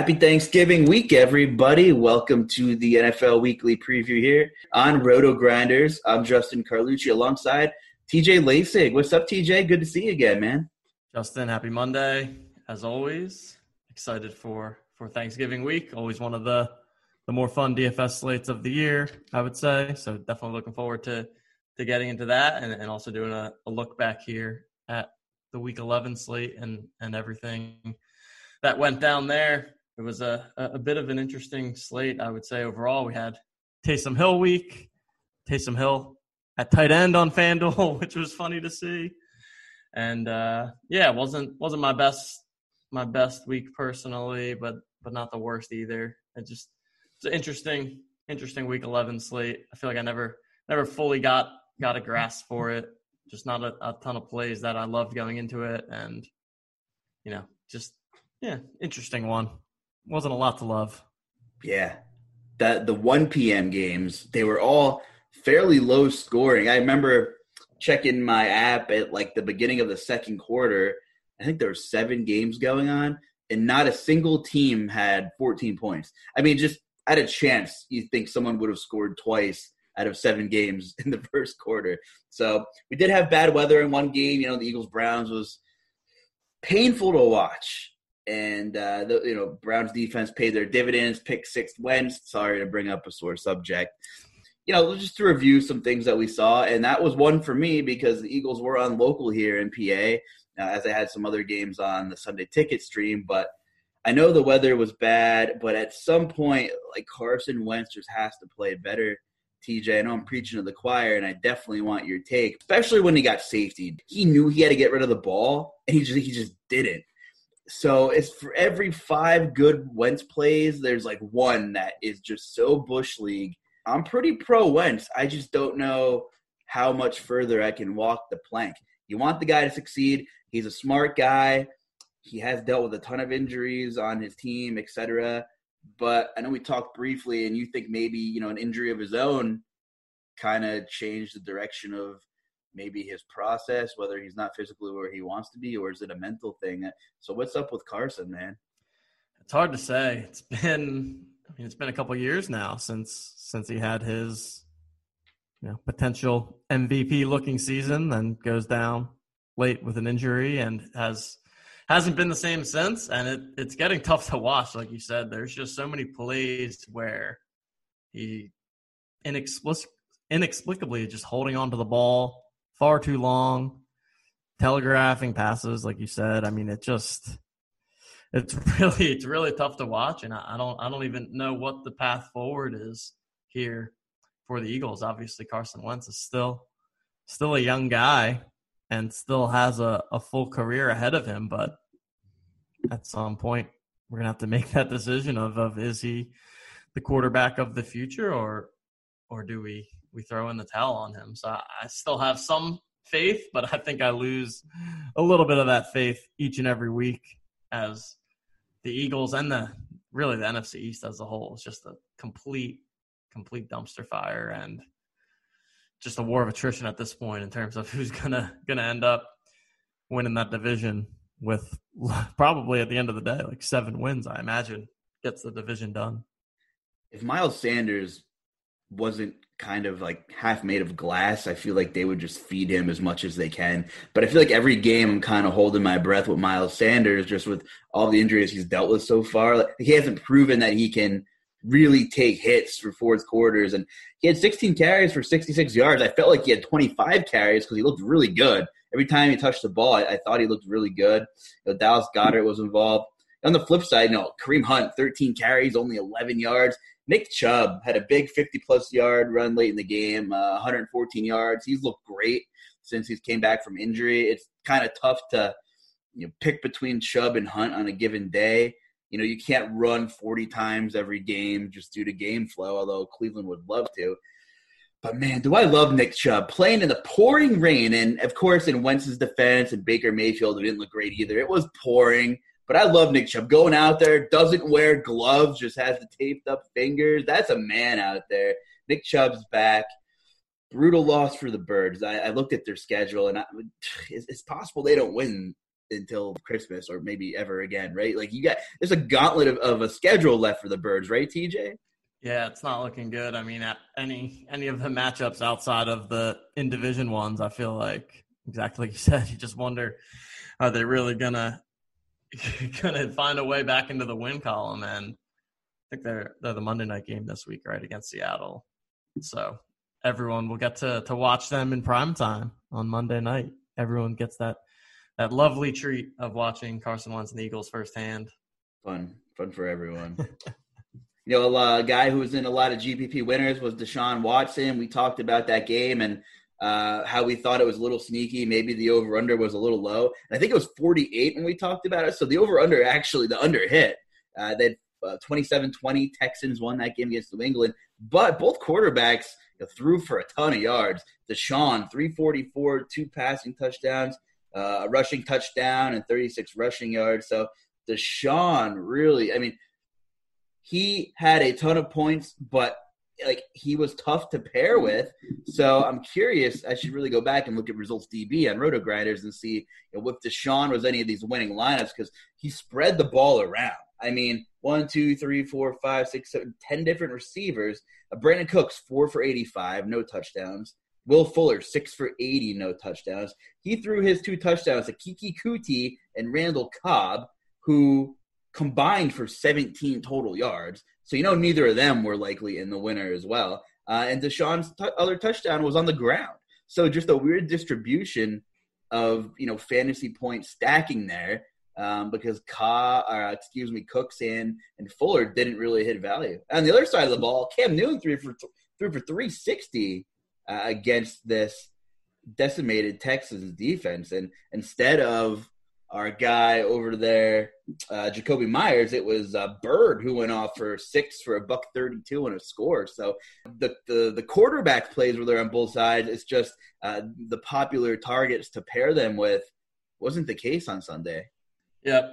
Happy Thanksgiving week, everybody. Welcome to the NFL Weekly Preview here on Roto Grinders. I'm Justin Carlucci alongside TJ Lasig. What's up, TJ? Good to see you again, man. Justin, happy Monday. As always, excited for for Thanksgiving week. Always one of the the more fun DFS slates of the year, I would say. So definitely looking forward to to getting into that and, and also doing a, a look back here at the week 11 slate and and everything that went down there. It was a, a bit of an interesting slate, I would say. Overall, we had Taysom Hill week, Taysom Hill at tight end on FanDuel, which was funny to see. And uh, yeah, wasn't wasn't my best my best week personally, but but not the worst either. It just it's an interesting interesting week eleven slate. I feel like I never never fully got got a grasp for it. Just not a, a ton of plays that I loved going into it, and you know, just yeah, interesting one. Wasn't a lot to love. Yeah. That the 1 p.m. games, they were all fairly low scoring. I remember checking my app at like the beginning of the second quarter. I think there were seven games going on, and not a single team had 14 points. I mean, just at a chance, you think someone would have scored twice out of seven games in the first quarter. So we did have bad weather in one game. You know, the Eagles Browns was painful to watch. And uh, the you know Browns defense paid their dividends. Pick six wins. Sorry to bring up a sore subject. You know, just to review some things that we saw, and that was one for me because the Eagles were on local here in PA, uh, as I had some other games on the Sunday Ticket stream. But I know the weather was bad, but at some point, like Carson Wentz just has to play better. TJ, I know I'm preaching to the choir, and I definitely want your take, especially when he got safety. He knew he had to get rid of the ball, and he just he just didn't. So it's for every five good Wentz plays, there's like one that is just so bush league. I'm pretty pro Wentz. I just don't know how much further I can walk the plank. You want the guy to succeed. He's a smart guy. He has dealt with a ton of injuries on his team, etc. But I know we talked briefly, and you think maybe you know an injury of his own kind of changed the direction of maybe his process, whether he's not physically where he wants to be, or is it a mental thing? So what's up with Carson, man? It's hard to say. It's been I mean it's been a couple years now since since he had his you know potential MVP looking season, then goes down late with an injury and has hasn't been the same since. And it, it's getting tough to watch, like you said. There's just so many plays where he inexplic- inexplicably just holding on to the ball far too long, telegraphing passes, like you said. I mean, it just it's really it's really tough to watch, and I, don't I don't even know what the path forward is here for the Eagles. Obviously, Carson Wentz is still still a young guy and still has a, a full career ahead of him, but at some point we're gonna have to make that decision of of is he the quarterback of the future or or do we we throw in the towel on him. So I, I still have some faith, but I think I lose a little bit of that faith each and every week as the Eagles and the really the NFC East as a whole is just a complete complete dumpster fire and just a war of attrition at this point in terms of who's gonna gonna end up winning that division with probably at the end of the day like seven wins I imagine gets the division done. if Miles Sanders wasn't kind of like half made of glass, I feel like they would just feed him as much as they can. But I feel like every game I'm kind of holding my breath with Miles Sanders, just with all the injuries he's dealt with so far. Like, he hasn't proven that he can really take hits for fourth quarters. And he had 16 carries for 66 yards. I felt like he had 25 carries because he looked really good. Every time he touched the ball, I, I thought he looked really good. You know, Dallas Goedert was involved. On the flip side, you know, Kareem Hunt, 13 carries, only 11 yards. Nick Chubb had a big 50 plus yard run late in the game, uh, 114 yards. He's looked great since he's came back from injury. It's kind of tough to you know, pick between Chubb and Hunt on a given day. You know, you can't run 40 times every game just due to game flow, although Cleveland would love to. But man, do I love Nick Chubb playing in the pouring rain. And of course, in Wentz's defense and Baker Mayfield, it didn't look great either. It was pouring. But I love Nick Chubb going out there, doesn't wear gloves, just has the taped up fingers. That's a man out there. Nick Chubb's back. Brutal loss for the Birds. I, I looked at their schedule, and I, it's, it's possible they don't win until Christmas or maybe ever again, right? Like you got there's a gauntlet of, of a schedule left for the Birds, right, TJ? Yeah, it's not looking good. I mean, any any of the matchups outside of the in division ones, I feel like exactly like you said. You just wonder, are they really gonna gonna find a way back into the win column? And I think they're they're the Monday night game this week, right, against Seattle. So everyone will get to to watch them in prime time on Monday night. Everyone gets that that lovely treat of watching Carson Wentz and the Eagles firsthand. Fun, fun for everyone. you know, a guy who was in a lot of GPP winners was Deshaun Watson. We talked about that game and uh, how we thought it was a little sneaky. Maybe the over under was a little low. And I think it was 48 when we talked about it. So the over under actually, the under hit. Uh, uh, 27 20. Texans won that game against New England. But both quarterbacks you know, threw for a ton of yards. Deshaun, 344, two passing touchdowns uh, a rushing touchdown and 36 rushing yards. So Deshaun really, I mean, he had a ton of points, but like he was tough to pair with. So I'm curious. I should really go back and look at results DB on Roto Grinders and see you know, if Deshaun was any of these winning lineups because he spread the ball around. I mean, one, two, three, four, five, six, seven, ten different receivers. Uh, Brandin Cooks four for 85, no touchdowns. Will Fuller, six for 80, no touchdowns. He threw his two touchdowns to Keke Coutee and Randall Cobb, who combined for 17 total yards. So, you know, neither of them were likely in the winner as well. Uh, and Deshaun's t- other touchdown was on the ground. So, just a weird distribution of, you know, fantasy point stacking there um, because Ka, excuse me, Cooks and, and Fuller didn't really hit value. On the other side of the ball, Cam Newton threw for, threw for 360 uh, against this decimated Texas defense. And instead of our guy over there, uh, Jakobi Meyers, it was uh, Byrd who went off for six for a buck thirty-two and a score. So the the, the quarterback plays were there on both sides. It's just uh, the popular targets to pair them with wasn't the case on Sunday. Yep,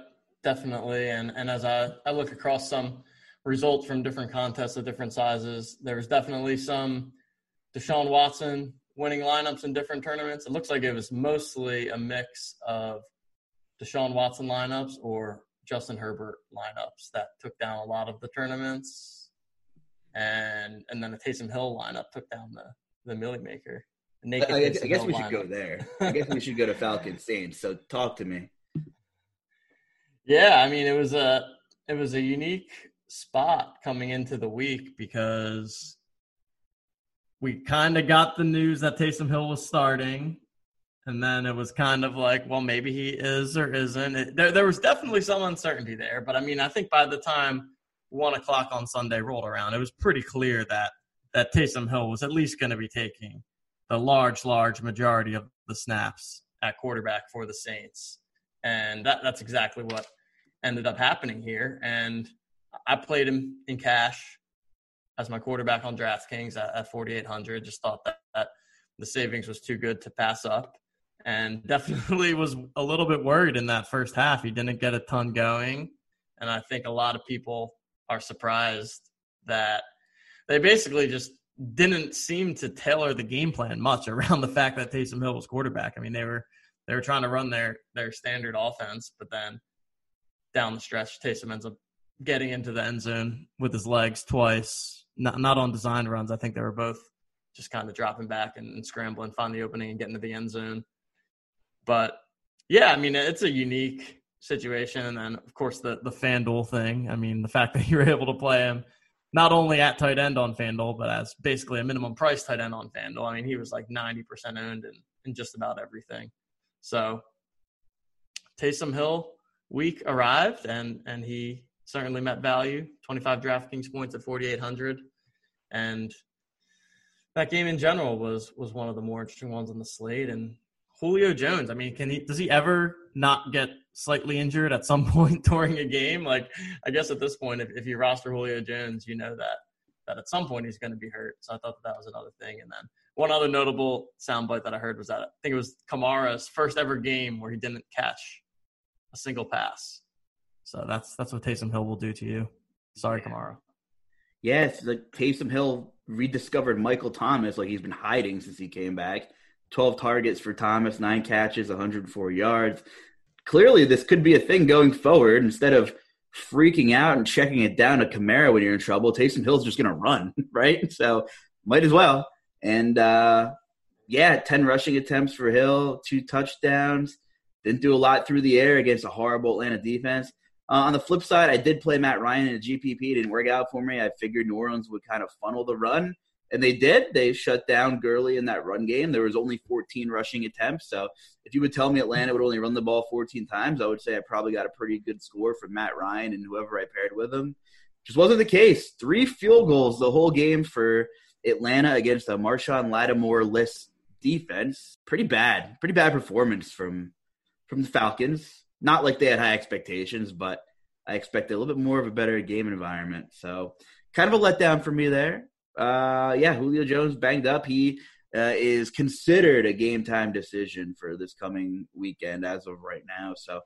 definitely. And and as I, I look across some results from different contests of different sizes, there was definitely some Deshaun Watson winning lineups in different tournaments. It looks like it was mostly a mix of Deshaun Watson lineups or Justin Herbert lineups that took down a lot of the tournaments, and and then the Taysom Hill lineup took down the the Milly Maker. I, I, I, guess we should go there. I guess we should go to Falcon Saints. So talk to me. Yeah, I mean it was a it was a unique spot coming into the week because we kind of got the news that Taysom Hill was starting. And then it was kind of like, well, maybe he is or isn't. It, there, there was definitely some uncertainty there. But I mean, I think by the time one o'clock on Sunday rolled around, it was pretty clear that that Taysom Hill was at least going to be taking the large, large majority of the snaps at quarterback for the Saints. And that, that's exactly what ended up happening here. And I played him in cash as my quarterback on DraftKings at, at 4,800. Just thought that, that the savings was too good to pass up and definitely was a little bit worried in that first half. He didn't get a ton going. And I think a lot of people are surprised that they basically just didn't seem to tailor the game plan much around the fact that Taysom Hill was quarterback. I mean, they were they were trying to run their their standard offense, but then down the stretch, Taysom ends up getting into the end zone with his legs twice, not not on design runs. I think they were both just kind of dropping back and, and scrambling, find the opening and getting to the end zone. But yeah, I mean, it's a unique situation. And then, of course, the the FanDuel thing. I mean, the fact that you were able to play him not only at tight end on FanDuel, but as basically a minimum price tight end on FanDuel. I mean, he was like 90% owned in, in just about everything. So Taysom Hill week arrived and and he certainly met value. 25 DraftKings points at 4,800. And that game in general was was one of the more interesting ones on the slate. And Julio Jones, I mean, can he does he ever not get slightly injured at some point during a game? Like, I guess at this point, if, if you roster Julio Jones, you know that that at some point he's going to be hurt. So I thought that, that was another thing. And then one other notable soundbite that I heard was that I think it was Kamara's first ever game where he didn't catch a single pass. So that's that's what Taysom Hill will do to you. Sorry, Kamara. Yes, yeah, like Taysom Hill rediscovered Michael Thomas, like he's been hiding since he came back. 12 targets for Thomas, nine catches, 104 yards. Clearly, this could be a thing going forward. Instead of freaking out and checking it down to Kamara when you're in trouble, Taysom Hill's just going to run, right? So might as well. And uh, yeah, 10 rushing attempts for Hill, two touchdowns. Didn't do a lot through the air against a horrible Atlanta defense. Uh, on the flip side, I did play Matt Ryan in a GPP. It didn't work out for me. I figured New Orleans would kind of funnel the run and they did. They shut down Gurley in that run game. There was only 14 rushing attempts. So if you would tell me Atlanta would only run the ball 14 times, I would say I probably got a pretty good score from Matt Ryan and whoever I paired with him. Just wasn't the case. Three field goals the whole game for Atlanta against a Marshon Lattimore list defense. Pretty bad. Pretty bad performance from from the Falcons. Not like they had high expectations, but I expected a little bit more of a better game environment. So kind of a letdown for me there uh, yeah, Julio Jones banged up. He uh, is considered a game time decision for this coming weekend as of right now. So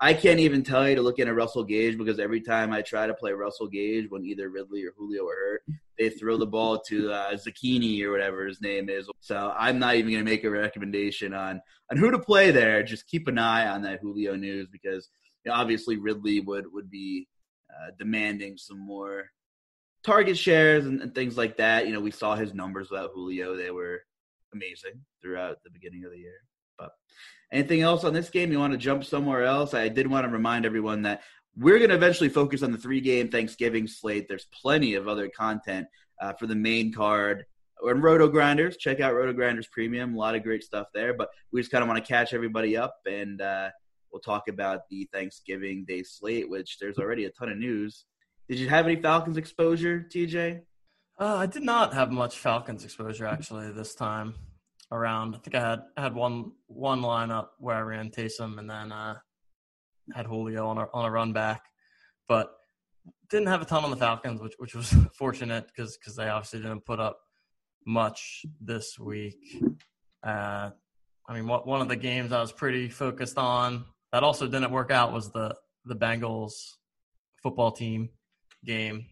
I can't even tell you to look at Russell Gage because every time I try to play Russell Gage when either Ridley or Julio are hurt, they throw the ball to uh, Zucchini or whatever his name is. So I'm not even going to make a recommendation on on who to play there. Just keep an eye on that Julio news because you know, obviously Ridley would would be uh, demanding some more target shares and, and, things like that. You know, we saw his numbers without Julio; they were amazing throughout the beginning of the year. But anything else on this game? You want to jump somewhere else? I did want to remind everyone that we're going to eventually focus on the three-game Thanksgiving slate. There's plenty of other content uh, for the main card. And Roto Grinders, check out Roto Grinders Premium. A lot of great stuff there. But we just kind of want to catch everybody up and. Uh, we'll talk about the Thanksgiving Day slate, which there's already a ton of news did you have any Falcons exposure, TJ? Uh, I did not have much Falcons exposure actually this time around. I think I had had one one lineup where I ran Taysom and then uh, had Julio on a on a run back, but didn't have a ton on the Falcons, which which was fortunate because because they obviously didn't put up much this week. Uh, I mean, one of the games I was pretty focused on that also didn't work out was the the Bengals football team game.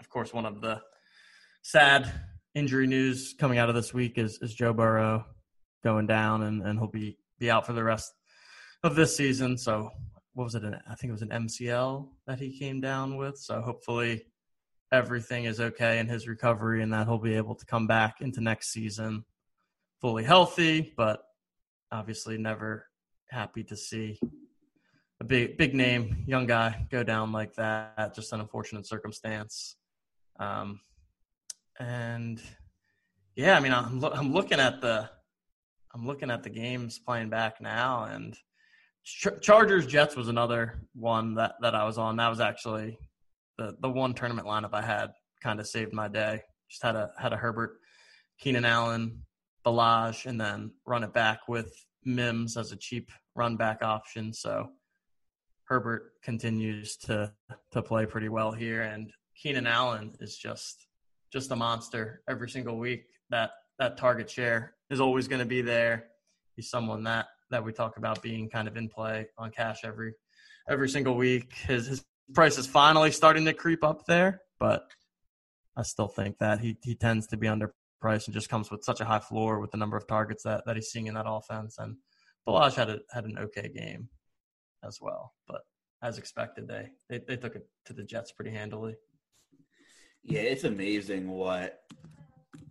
Of course, one of the sad injury news coming out of this week is, is Joe Burrow going down, and, and he'll be, be out for the rest of this season. So, what was it? An, I think it was an MCL that he came down with. So, hopefully, everything is okay in his recovery and that he'll be able to come back into next season fully healthy, but obviously, never happy to see a big big name young guy go down like that. Just an unfortunate circumstance. Um, and yeah, I mean, I'm lo- I'm looking at the I'm looking at the games playing back now, and Ch- Chargers Jets was another one that that I was on. That was actually the the one tournament lineup I had kind of saved my day. Just had a had a Herbert, Keenan Allen, Ballage, and then run it back with Mims as a cheap run back option. So Herbert continues to to play pretty well here, and Keenan Allen is just just a monster every single week. That that target share is always going to be there. He's someone that that we talk about being kind of in play on cash every every single week. His his price is finally starting to creep up there, but I still think that he he tends to be underpriced and just comes with such a high floor with the number of targets that, that he's seeing in that offense. And Ballage had a, had an okay game as well. But as expected. They, they they took it to the Jets pretty handily. Yeah, it's amazing what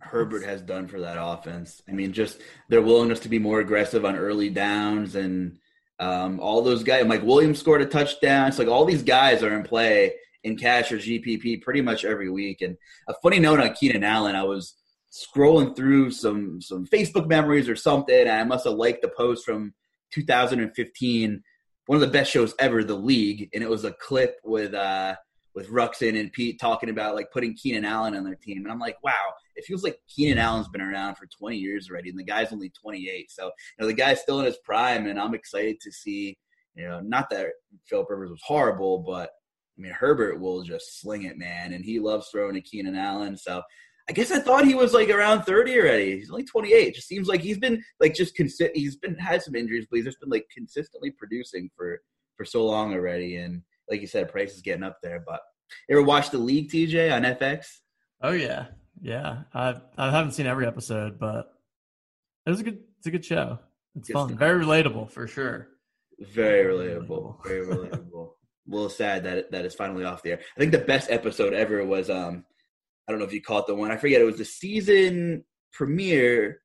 Herbert has done for that offense. I mean, just their willingness to be more aggressive on early downs and um, all those guys. Mike Williams scored a touchdown. It's like all these guys are in play in cash or GPP pretty much every week. And a funny note on Keenan Allen, I was scrolling through some some Facebook memories or something, and I must have liked the post from 2015, one of the best shows ever, The League, and it was a clip with uh, with Ruxin and Pete talking about like putting Keenan Allen on their team, and I'm like, wow, it feels like Keenan Allen's been around for 20 years already, and the guy's only 28, so you know the guy's still in his prime, and I'm excited to see. You know, not that Philip Rivers was horrible, but I mean Herbert will just sling it, man, and he loves throwing to Keenan Allen. So I guess I thought he was like around 30 already. He's only 28. It Just seems like he's been like just consi- he's been had some injuries, but he's just been like consistently producing for for so long already. And like you said, price is getting up there. But ever watch the league, TJ, on FX? Oh yeah, yeah. I I haven't seen every episode, but it was a good it's a good show. It's good fun, stuff. very relatable for sure. Very relatable, very relatable. a little sad that it, that it's finally off the air. I think the best episode ever was um I don't know if you caught the one. I forget. It was the season premiere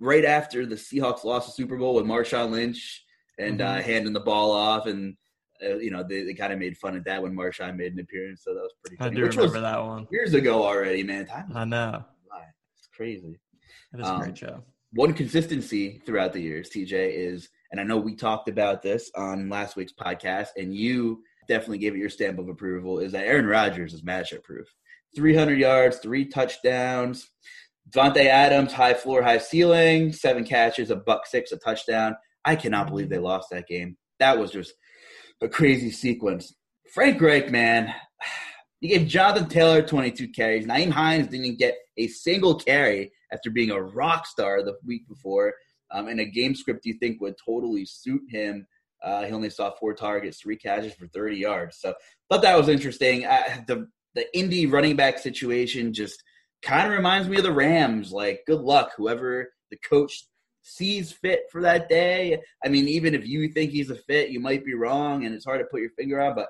right after the Seahawks lost the Super Bowl with Marshawn Lynch and uh, mm-hmm. uh, handing the ball off, and uh, you know they, they kind of made fun of that when Marshawn made an appearance. So that was pretty. Funny. I do remember that one years ago already, man. Time I know. It's crazy. It is um, a great show. One consistency throughout the years, TJ, is, and I know we talked about this on last week's podcast, and you definitely gave it your stamp of approval, is that Aaron Rodgers is matchup proof. 300 yards, three touchdowns. Davante Adams, high floor, high ceiling, seven catches, a buck six, a touchdown. I cannot believe they lost that game. That was just a crazy sequence. Frank Reich, man, he gave Jonathan Taylor 22 carries. Nyheim Hines didn't get a single carry after being a rock star the week before. Um, and a game script you think would totally suit him. Uh, he only saw four targets, three catches for 30 yards. So thought that was interesting. The the Indy running back situation just kind of reminds me of the Rams. Like, good luck, whoever the coach sees fit for that day. I mean, even if you think he's a fit, you might be wrong, and it's hard to put your finger on. But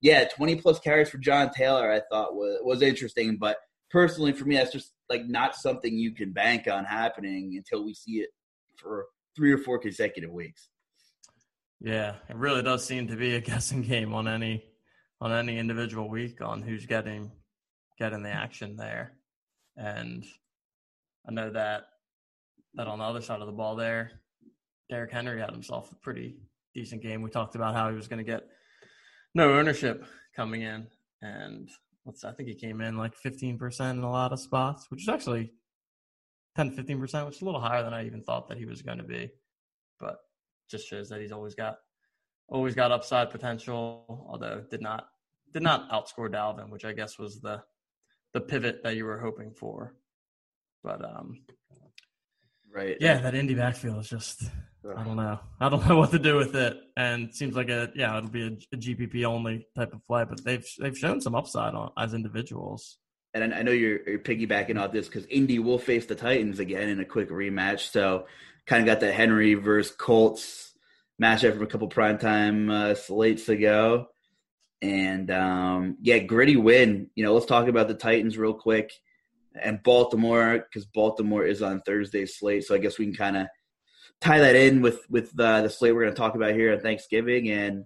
yeah, 20 plus carries for John Taylor, I thought was was interesting. But personally, for me, that's just like not something you can bank on happening until we see it for three or four consecutive weeks. Yeah, it really does seem to be a guessing game on any on any individual week on who's getting getting the action there. And I know that that on the other side of the ball there, Derrick Henry had himself a pretty decent game. We talked about how he was going to get no ownership coming in, and I think he came in like 15% in a lot of spots, which is actually 10 15%, which is a little higher than I even thought that he was going to be. But just shows that he's always got always got upside potential, although did not did not outscore Dalvin, which I guess was the the pivot that you were hoping for. But um right. Yeah, that Indy backfield is just I don't know. I don't know what to do with it. And it seems like a yeah, it'll be a, a GPP only type of play, but they've they've shown some upside on as individuals. And I know you're, you're piggybacking off this because Indy will face the Titans again in a quick rematch. So kind of got the Henry versus Colts matchup from a couple primetime uh, slates ago. And um, yeah, gritty win. You know, let's talk about the Titans real quick and Baltimore because Baltimore is on Thursday's slate. So I guess we can kind of tie that in with with uh, the slate we're going to talk about here on Thanksgiving. And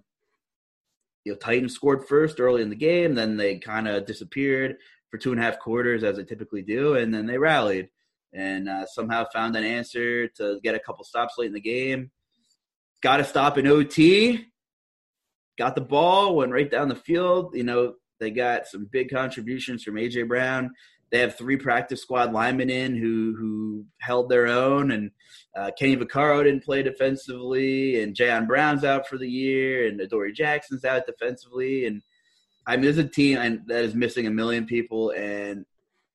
you know, Titans scored first early in the game, then they kind of disappeared for two and a half quarters as they typically do, and then they rallied and uh, somehow found an answer to get a couple stops late in the game got to stop in OT, got the ball, went right down the field. You know, they got some big contributions from AJ Brown. They have three practice squad linemen in who who held their own, and uh, Kenny Vaccaro didn't play defensively, and Jayon Brown's out for the year, and Adoree Jackson's out defensively, and I mean, there's a team that is missing a million people, and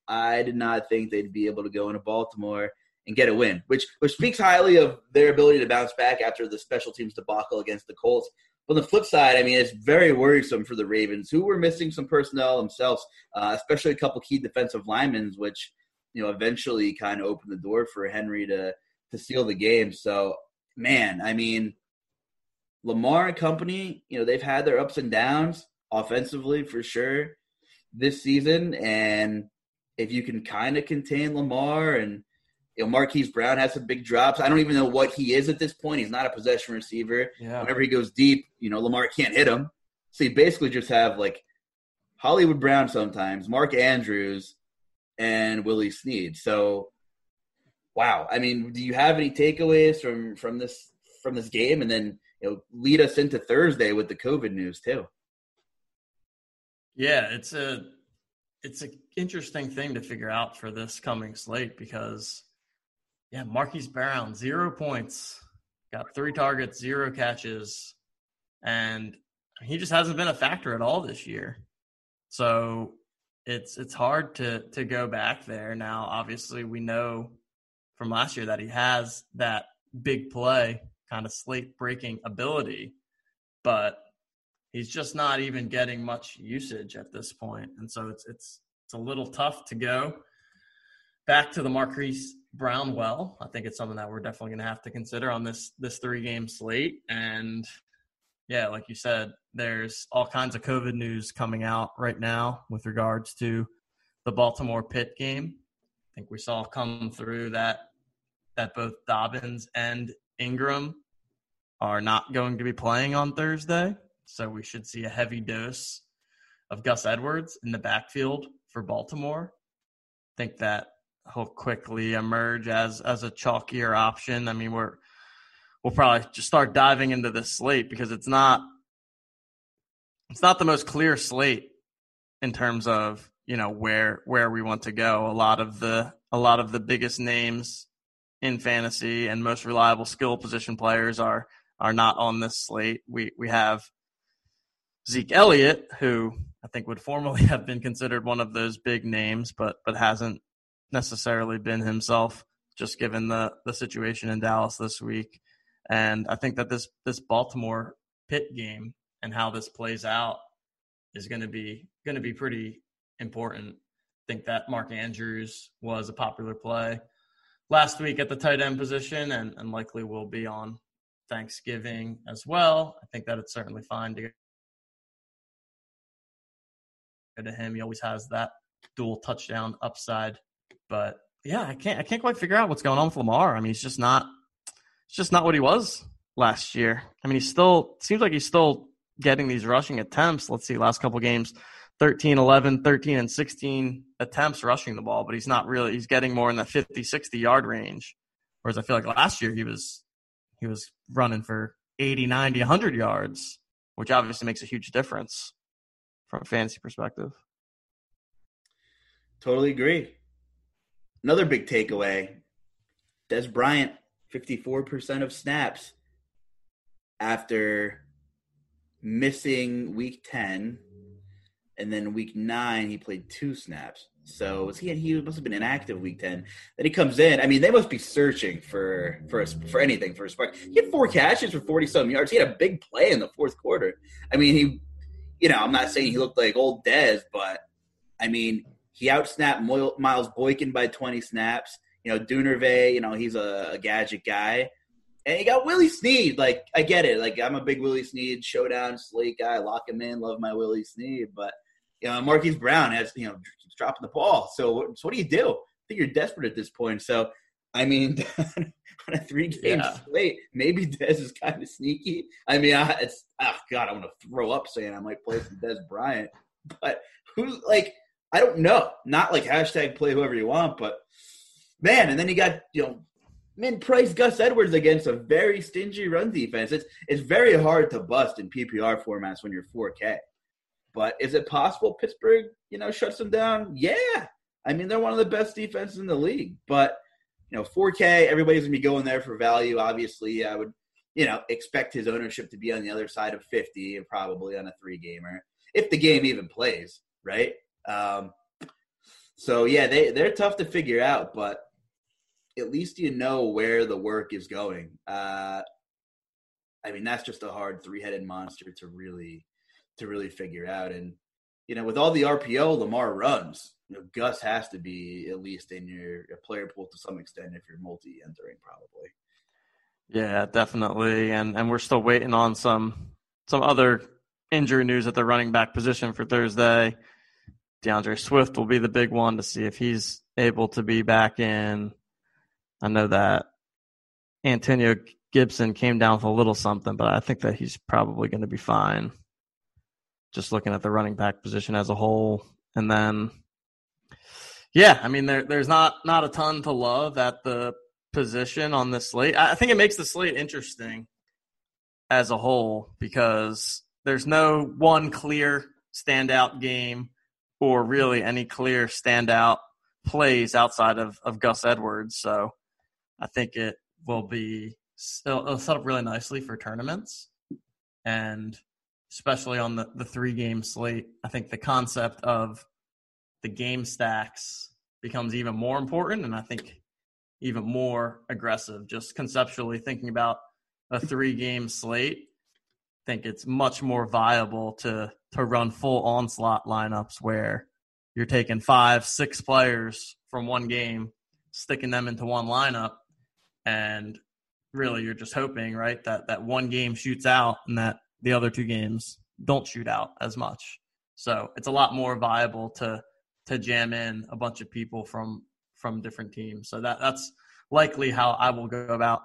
I did not think they'd be able to go into Baltimore and get a win, which which speaks highly of their ability to bounce back after the special teams debacle against the Colts. But on the flip side, I mean, it's very worrisome for the Ravens, who were missing some personnel themselves, uh, especially a couple key defensive linemen, which you know eventually kind of opened the door for Henry to to seal the game. So, man, I mean, Lamar and company, you know, they've had their ups and downs offensively for sure this season. And if you can kind of contain Lamar and you know, Marquise Brown has some big drops. I don't even know what he is at this point. He's not a possession receiver. Yeah. Whenever he goes deep, you know, Lamar can't hit him. So you basically just have like Hollywood Brown sometimes, Mark Andrews, and Willie Snead. So wow. I mean, do you have any takeaways from from this from this game? And then you know, lead us into Thursday with the COVID news too. Yeah, it's a it's an interesting thing to figure out for this coming slate because yeah, Marquise Brown, zero points, got three targets, zero catches, and he just hasn't been a factor at all this year. So it's it's hard to to go back there. Now, obviously, we know from last year that he has that big play kind of slate breaking ability, but he's just not even getting much usage at this point, and so it's it's it's a little tough to go back to the Marquise Brown well. I think it's something that we're definitely going to have to consider on this this three game slate. And yeah, like you said, there's all kinds of COVID news coming out right now with regards to the Baltimore Pitt game. I think we saw come through that that both Dobbins and Ingram are not going to be playing on Thursday. So we should see a heavy dose of Gus Edwards in the backfield for Baltimore. I think that he'll quickly emerge as as a chalkier option. I mean, we're we'll probably just start diving into this slate because it's not it's not the most clear slate in terms of you know where where we want to go. A lot of the a lot of the biggest names in fantasy and most reliable skill position players are are not on this slate. We we have Zeke Elliott, who I think would formerly have been considered one of those big names, but but hasn't necessarily been himself, just given the the situation in Dallas this week. And I think that this this Baltimore pit game and how this plays out is going to be going to be pretty important. I think that Mark Andrews was a popular play last week at the tight end position and, and likely will be on Thanksgiving as well. I think that it's certainly fine to go to him. He always has that dual touchdown upside. But yeah, I can't I can't quite figure out what's going on with Lamar. I mean, he's just not it's just not what he was last year. I mean, he still seems like he's still getting these rushing attempts. Let's see, last couple games 13, 11, 13, and 16 attempts rushing the ball, but he's not really, he's getting more in the 50, 60 yard range. Whereas I feel like last year he was, he was running for 80, 90, 100 yards, which obviously makes a huge difference from a fantasy perspective. Totally agree. Another big takeaway Dez Bryant, 54% of snaps after missing week 10 and then week nine he played two snaps. So he? He must have been inactive week ten. Then he comes in. I mean, they must be searching for for a, for anything for a spark. He had four catches for forty some yards. He had a big play in the fourth quarter. I mean, he, you know, I'm not saying he looked like old Dez, but I mean, he outsnapped Miles Boykin by twenty snaps. You know, Duvernay, you know, he's a, a gadget guy. And he got Willie Snead. Like, I get it. Like, I'm a big Willie Snead showdown slate guy. Lock him in. Love my Willie Snead. But you know, Marquise Brown has, you know, keeps dropping the ball. So, so what do you do? I think you're desperate at this point. So, I mean, on a three game yeah. slate, maybe Dez is kind of sneaky. I mean, I, it's, oh God, I want to throw up saying I might play some Dez Bryant. But who's like, I don't know. Not like hashtag play whoever you want, but man, and then you got, you know, min price Gus Edwards against a very stingy run defense. It's it's very hard to bust in PPR formats when you're 4K. But is it possible Pittsburgh, you know, shuts them down? Yeah. I mean, they're one of the best defenses in the league. But, you know, 4K, everybody's to be going there for value. Obviously, I would, you know, expect his ownership to be on the other side of 50 and probably on a three gamer if the game even plays, right? Um, so, yeah, they, they're tough to figure out, but at least you know where the work is going. Uh, I mean, that's just a hard three headed monster to really to really figure out. And you know, with all the RPO Lamar runs, you know, Gus has to be at least in your player pool to some extent if you're multi entering, probably. Yeah, definitely. And and we're still waiting on some some other injury news at the running back position for Thursday. D'Andre Swift will be the big one to see if he's able to be back in. I know that Antonio Gibson came down with a little something, but I think that he's probably going to be fine. Just looking at the running back position as a whole, and then, yeah, I mean, there, there's not not a ton to love at the position on this slate. I think it makes the slate interesting as a whole because there's no one clear standout game or really any clear standout plays outside of, of Gus Edwards. So I think it will be it'll set up really nicely for tournaments and especially on the, the three game slate. I think the concept of the game stacks becomes even more important and I think even more aggressive. Just conceptually thinking about a three game slate, think it's much more viable to to run full onslaught lineups where you're taking five, six players from one game, sticking them into one lineup, and really you're just hoping, right, that that one game shoots out and that the other two games don't shoot out as much. So it's a lot more viable to to jam in a bunch of people from from different teams. So that that's likely how I will go about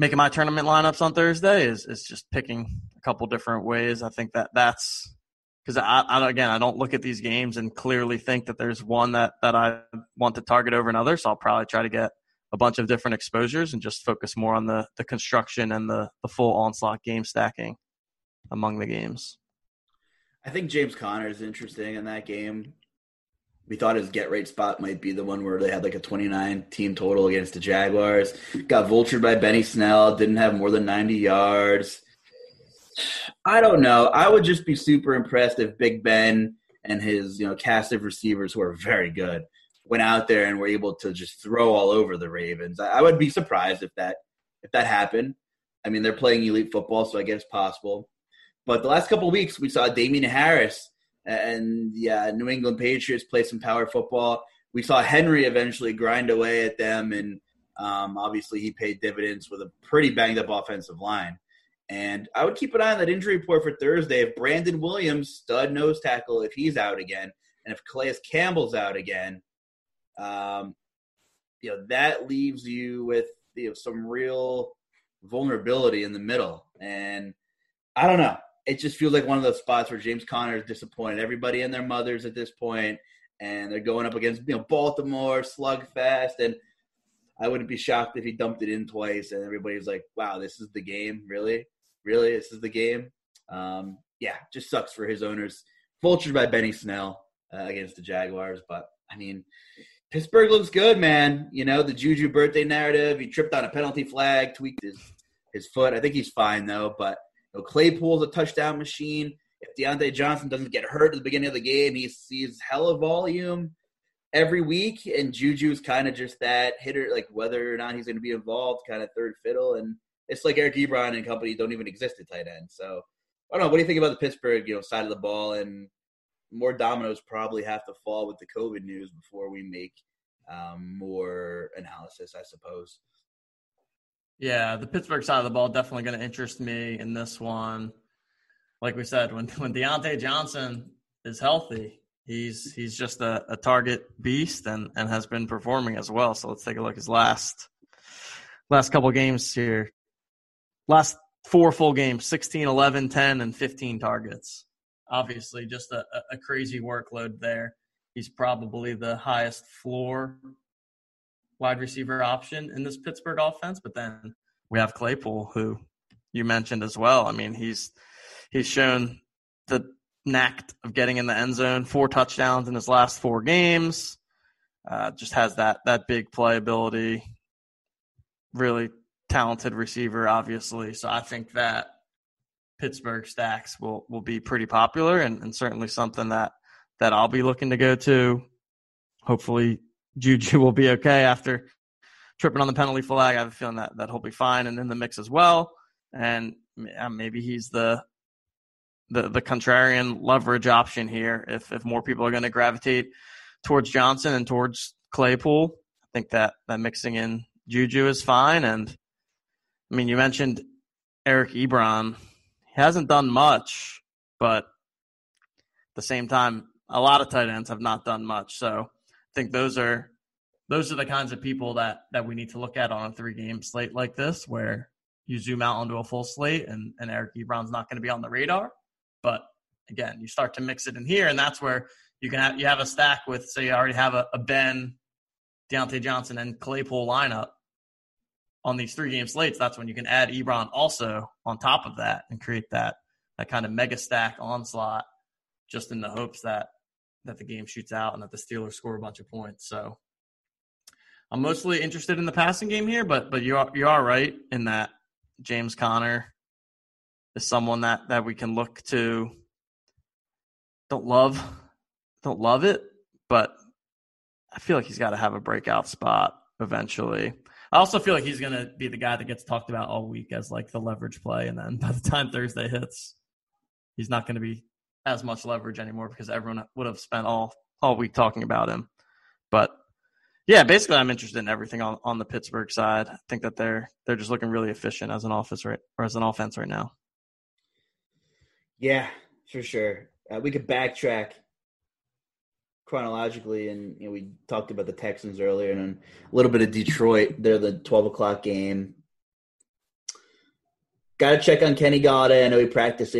making my tournament lineups on Thursday is is just picking a couple different ways. I think that that's because I, I, again I don't look at these games and clearly think that there's one that that I want to target over another. So I'll probably try to get a bunch of different exposures and just focus more on the the construction and the the full onslaught game stacking among the games. I think James Conner is interesting in that game. We thought his get right spot might be the one where they had like a 29 team total against the Jaguars. Got vultured by Benny Snell, didn't have more than 90 yards. I don't know. I would just be super impressed if Big Ben and his, you know, cast of receivers who are very good went out there and were able to just throw all over the Ravens. I would be surprised if that if that happened. I mean, they're playing elite football, so I guess possible. But the last couple weeks, we saw Damien Harris and yeah, New England Patriots play some power football. We saw Henry eventually grind away at them, and um, obviously he paid dividends with a pretty banged up offensive line. And I would keep an eye on that injury report for Thursday. If Brandon Williams, stud nose tackle, if he's out again, and if Calais Campbell's out again, um, you know that leaves you with you know some real vulnerability in the middle. And I don't know. It just feels like one of those spots where James Conner is disappointed. Everybody and their mothers at this point, and they're going up against you know Baltimore slugfest and – I wouldn't be shocked if he dumped it in twice and everybody's like, wow, this is the game. Really? Really? This is the game? Um, yeah, just sucks for his owners. Vultured by Benny Snell uh, against the Jaguars. But, I mean, Pittsburgh looks good, man. You know, the Juju birthday narrative. He tripped on a penalty flag, tweaked his, his foot. I think he's fine, though. But you know, Claypool's a touchdown machine. If Diontae Johnson doesn't get hurt at the beginning of the game, he sees hella volume every week, and Juju's kind of just that hitter, like whether or not he's going to be involved, kind of third fiddle, and it's like Eric Ebron and company don't even exist at tight end. So I don't know. What do you think about the Pittsburgh, you know, side of the ball, and more dominoes probably have to fall with the COVID news before we make um, more analysis, I suppose. Yeah, the Pittsburgh side of the ball definitely going to interest me in this one. Like we said, when when Diontae Johnson is healthy, he's he's just a, a target beast and, and has been performing as well. So let's take a look. His last last couple games here. Last four full games 16, 11, 10, and 15 targets. Obviously, just a, a crazy workload there. He's probably the highest floor wide receiver option in this Pittsburgh offense. But then we have Claypool, who you mentioned as well. I mean, he's he's shown the knack of getting in the end zone. Four touchdowns in his last four games. Uh, just has that that big playability. Really talented receiver, obviously. So I think that Pittsburgh stacks will will be pretty popular and, and certainly something that that I'll be looking to go to. Hopefully, Juju will be okay after tripping on the penalty flag. I have a feeling that that he'll be fine and in the mix as well. And uh, maybe he's the the the contrarian leverage option here. If if more people are going to gravitate towards Johnson and towards Claypool, I think that that mixing in Juju is fine, and I mean, you mentioned Eric Ebron. He hasn't done much, but at the same time, a lot of tight ends have not done much. So think those are those are the kinds of people that that we need to look at on a three game slate like this, where you zoom out onto a full slate and, and Eric Ebron's not going to be on the radar. But again, you start to mix it in here, and that's where you can have you have a stack with say you already have a, a Ben, Diontae Johnson, and Claypool lineup on these three game slates. That's when you can add Ebron also on top of that and create that that kind of mega stack onslaught, just in the hopes that that the game shoots out and that the Steelers score a bunch of points. So I'm mostly interested in the passing game here, but but you are you are right in that James Conner is someone that that we can look to. Don't love, don't love it, but I feel like he's got to have a breakout spot eventually. I also feel like he's going to be the guy that gets talked about all week as like the leverage play, and then by the time Thursday hits, he's not going to be as much leverage anymore because everyone would have spent all all week talking about him. But yeah, basically, I'm interested in everything on, on the Pittsburgh side. I think that they're they're just looking really efficient as an office right or as an offense right now. Yeah, for sure. Uh, we could backtrack chronologically, and you know, we talked about the Texans earlier, and a little bit of Detroit. They're the twelve o'clock game. Got to check on Kenny Golladay. I know he practiced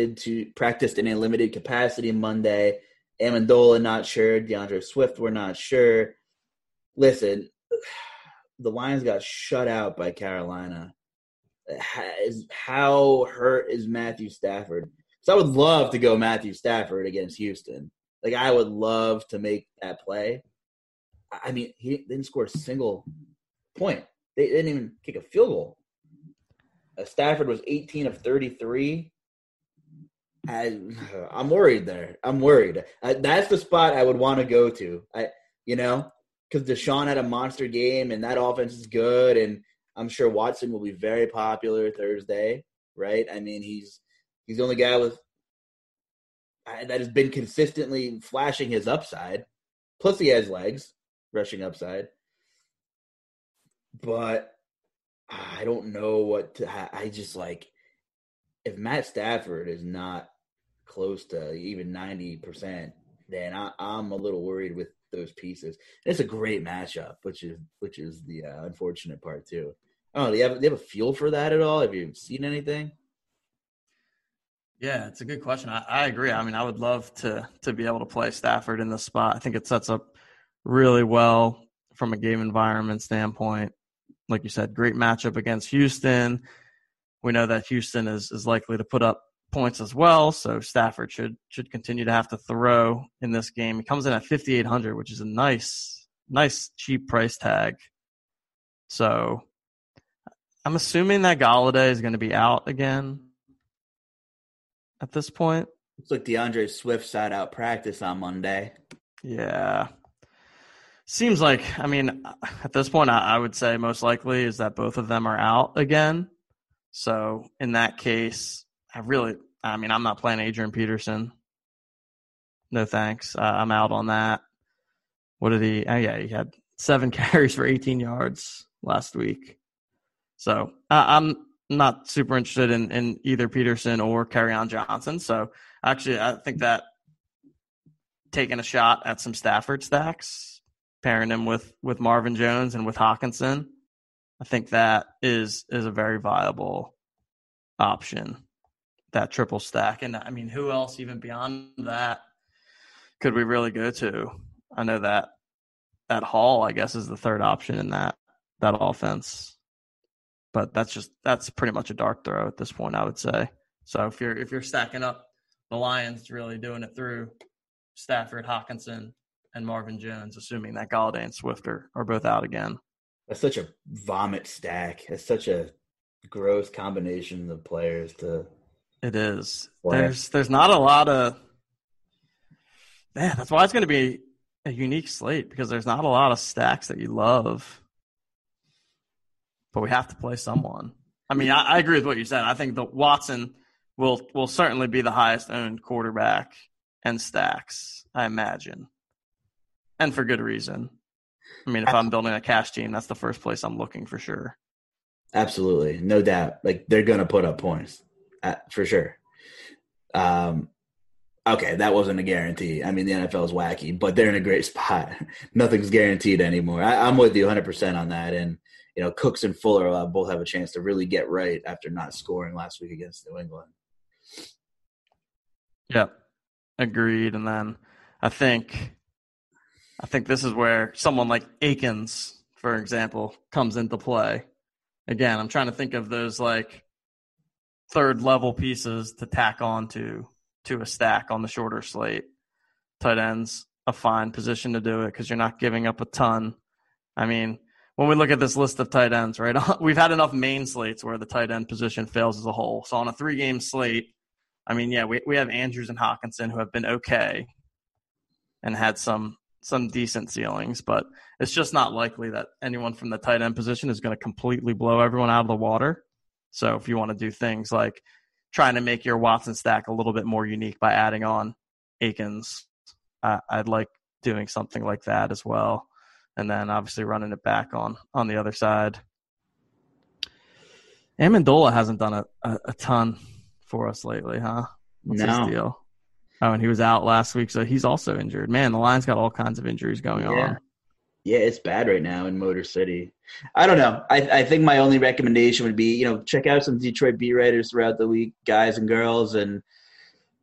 practiced in a limited capacity Monday. Amendola not sure. D'Andre Swift we're not sure listen, the Lions got shut out by Carolina. How hurt is Matthew Stafford? So I would love to go Matthew Stafford against Houston. Like I would love to make that play. I mean, he didn't score a single point. They didn't even kick a field goal. Uh, Stafford was 18 of 33. I, I'm worried there. I'm worried. Uh, that's the spot I would want to go to. I, you know, because Deshaun had a monster game and that offense is good, and I'm sure Watson will be very popular Thursday, right? I mean, he's he's the only guy with that has been consistently flashing his upside. Plus, he has legs, rushing upside. But I don't know what to. I just like if Matt Stafford is not close to even ninety percent, then I, I'm a little worried with those pieces. It's a great matchup, which is which is the uh, unfortunate part too. Oh, do you have do you have a feel for that at all? Have you seen anything? Yeah, it's a good question. I, I agree. I mean, I would love to to be able to play Stafford in the spot. I think it sets up really well from a game environment standpoint. Like you said, great matchup against Houston. We know that Houston is is likely to put up points as well. So Stafford should should continue to have to throw in this game. He comes in at 5800, which is a nice nice cheap price tag. So I'm assuming that Golladay is going to be out again at this point. Looks like D'Andre Swift sat out practice on Monday. Yeah. Seems like, I mean, at this point, I, I would say most likely is that both of them are out again. So in that case, I really, I mean, I'm not playing Adrian Peterson. No thanks. Uh, I'm out on that. What did he? Oh yeah, he had seven carries for 18 yards last week. So uh, I'm not super interested in, in either Peterson or on Johnson. So actually, I think that taking a shot at some Stafford stacks, pairing him with with Marvin Jones and with Hockenson, I think that is is a very viable option that triple stack. And I mean, who else even beyond that could we really go to? I know that that Hall, I guess, is the third option in that that offense. But that's just that's pretty much a dark throw at this point, I would say. So if you're if you're stacking up the Lions, really doing it through Stafford, Hockenson, and Marvin Jones, assuming that Golladay and Swift are, are both out again. That's such a vomit stack. It's such a gross combination of players to it is. There's there's not a lot of man. That's why it's going to be a unique slate because there's not a lot of stacks that you love, but we have to play someone. I mean, I, I agree with what you said. I think the Watson will will certainly be the highest owned quarterback and stacks. I imagine, and for good reason. I mean, if I'm building a cash team, that's the first place I'm looking for sure. Absolutely, no doubt. Like they're gonna put up points uh, for sure. Um, okay, that wasn't a guarantee. I mean, the NFL is wacky, but they're in a great spot. Nothing's guaranteed anymore. I, am with you 100 percent on that. And you know, Cooks and Fuller uh, both have a chance to really get right after not scoring last week against New England. Yep, agreed. And then I think, I think this is where someone like Akins, for example, comes into play. Again, I'm trying to think of those like third level pieces to tack on to to a stack on the shorter slate. Tight ends a fine position to do it because you're not giving up a ton. I mean, when we look at this list of tight ends, right, we've had enough main slates where the tight end position fails as a whole. So on a three game slate, I mean, yeah, we we have Andrews and Hockenson who have been okay and had some some decent ceilings, but it's just not likely that anyone from the tight end position is going to completely blow everyone out of the water. So if you want to do things like trying to make your Watson stack a little bit more unique by adding on Akins, uh, I'd like doing something like that as well, and then obviously running it back on on the other side. Amendola hasn't done a, a, a ton for us lately, huh? What's no. his deal? Oh, and he was out last week, so he's also injured. Man, the Lions got all kinds of injuries going yeah. on. Yeah, it's bad right now in Motor City. I don't know. I, I think my only recommendation would be, you know, check out some Detroit beat writers throughout the week, guys and girls, and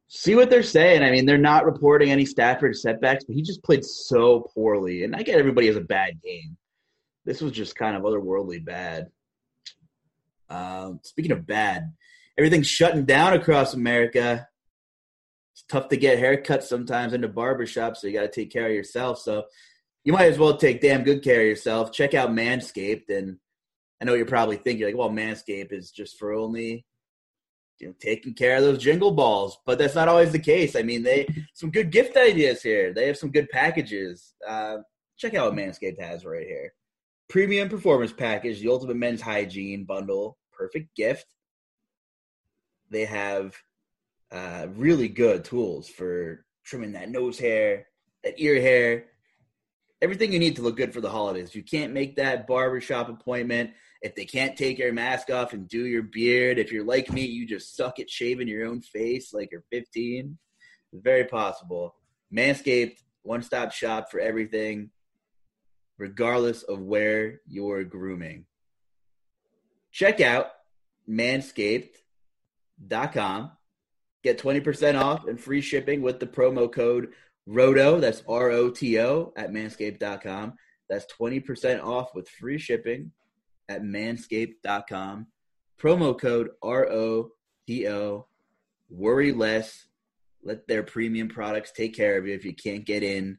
see what they're saying. I mean, they're not reporting any Stafford setbacks, but he just played so poorly. And I get everybody has a bad game. This was just kind of otherworldly bad. Um, speaking of bad, everything's shutting down across America. Tough to get haircuts sometimes in the barbershop, so you got to take care of yourself. So you might as well take damn good care of yourself. Check out Manscaped, and I know you're probably thinking like, well, Manscaped is just for only you know taking care of those jingle balls, but that's not always the case. I mean, they some good gift ideas here. They have some good packages. Uh, check out what Manscaped has right here. Premium performance package, the ultimate men's hygiene bundle, perfect gift. They have uh, really good tools for trimming that nose hair, that ear hair, everything you need to look good for the holidays. You can't make that barbershop appointment if they can't take your mask off and do your beard. If you're like me, you just suck at shaving your own face like you're 15. It's very possible. Manscaped, one stop shop for everything, regardless of where you're grooming. Check out manscaped.com. Get 20% off and free shipping with the promo code Roto, that's R O T O, at manscaped.com. That's 20% off with free shipping at manscaped.com. Promo code R O T O. Worry less. Let their premium products take care of you if you can't get in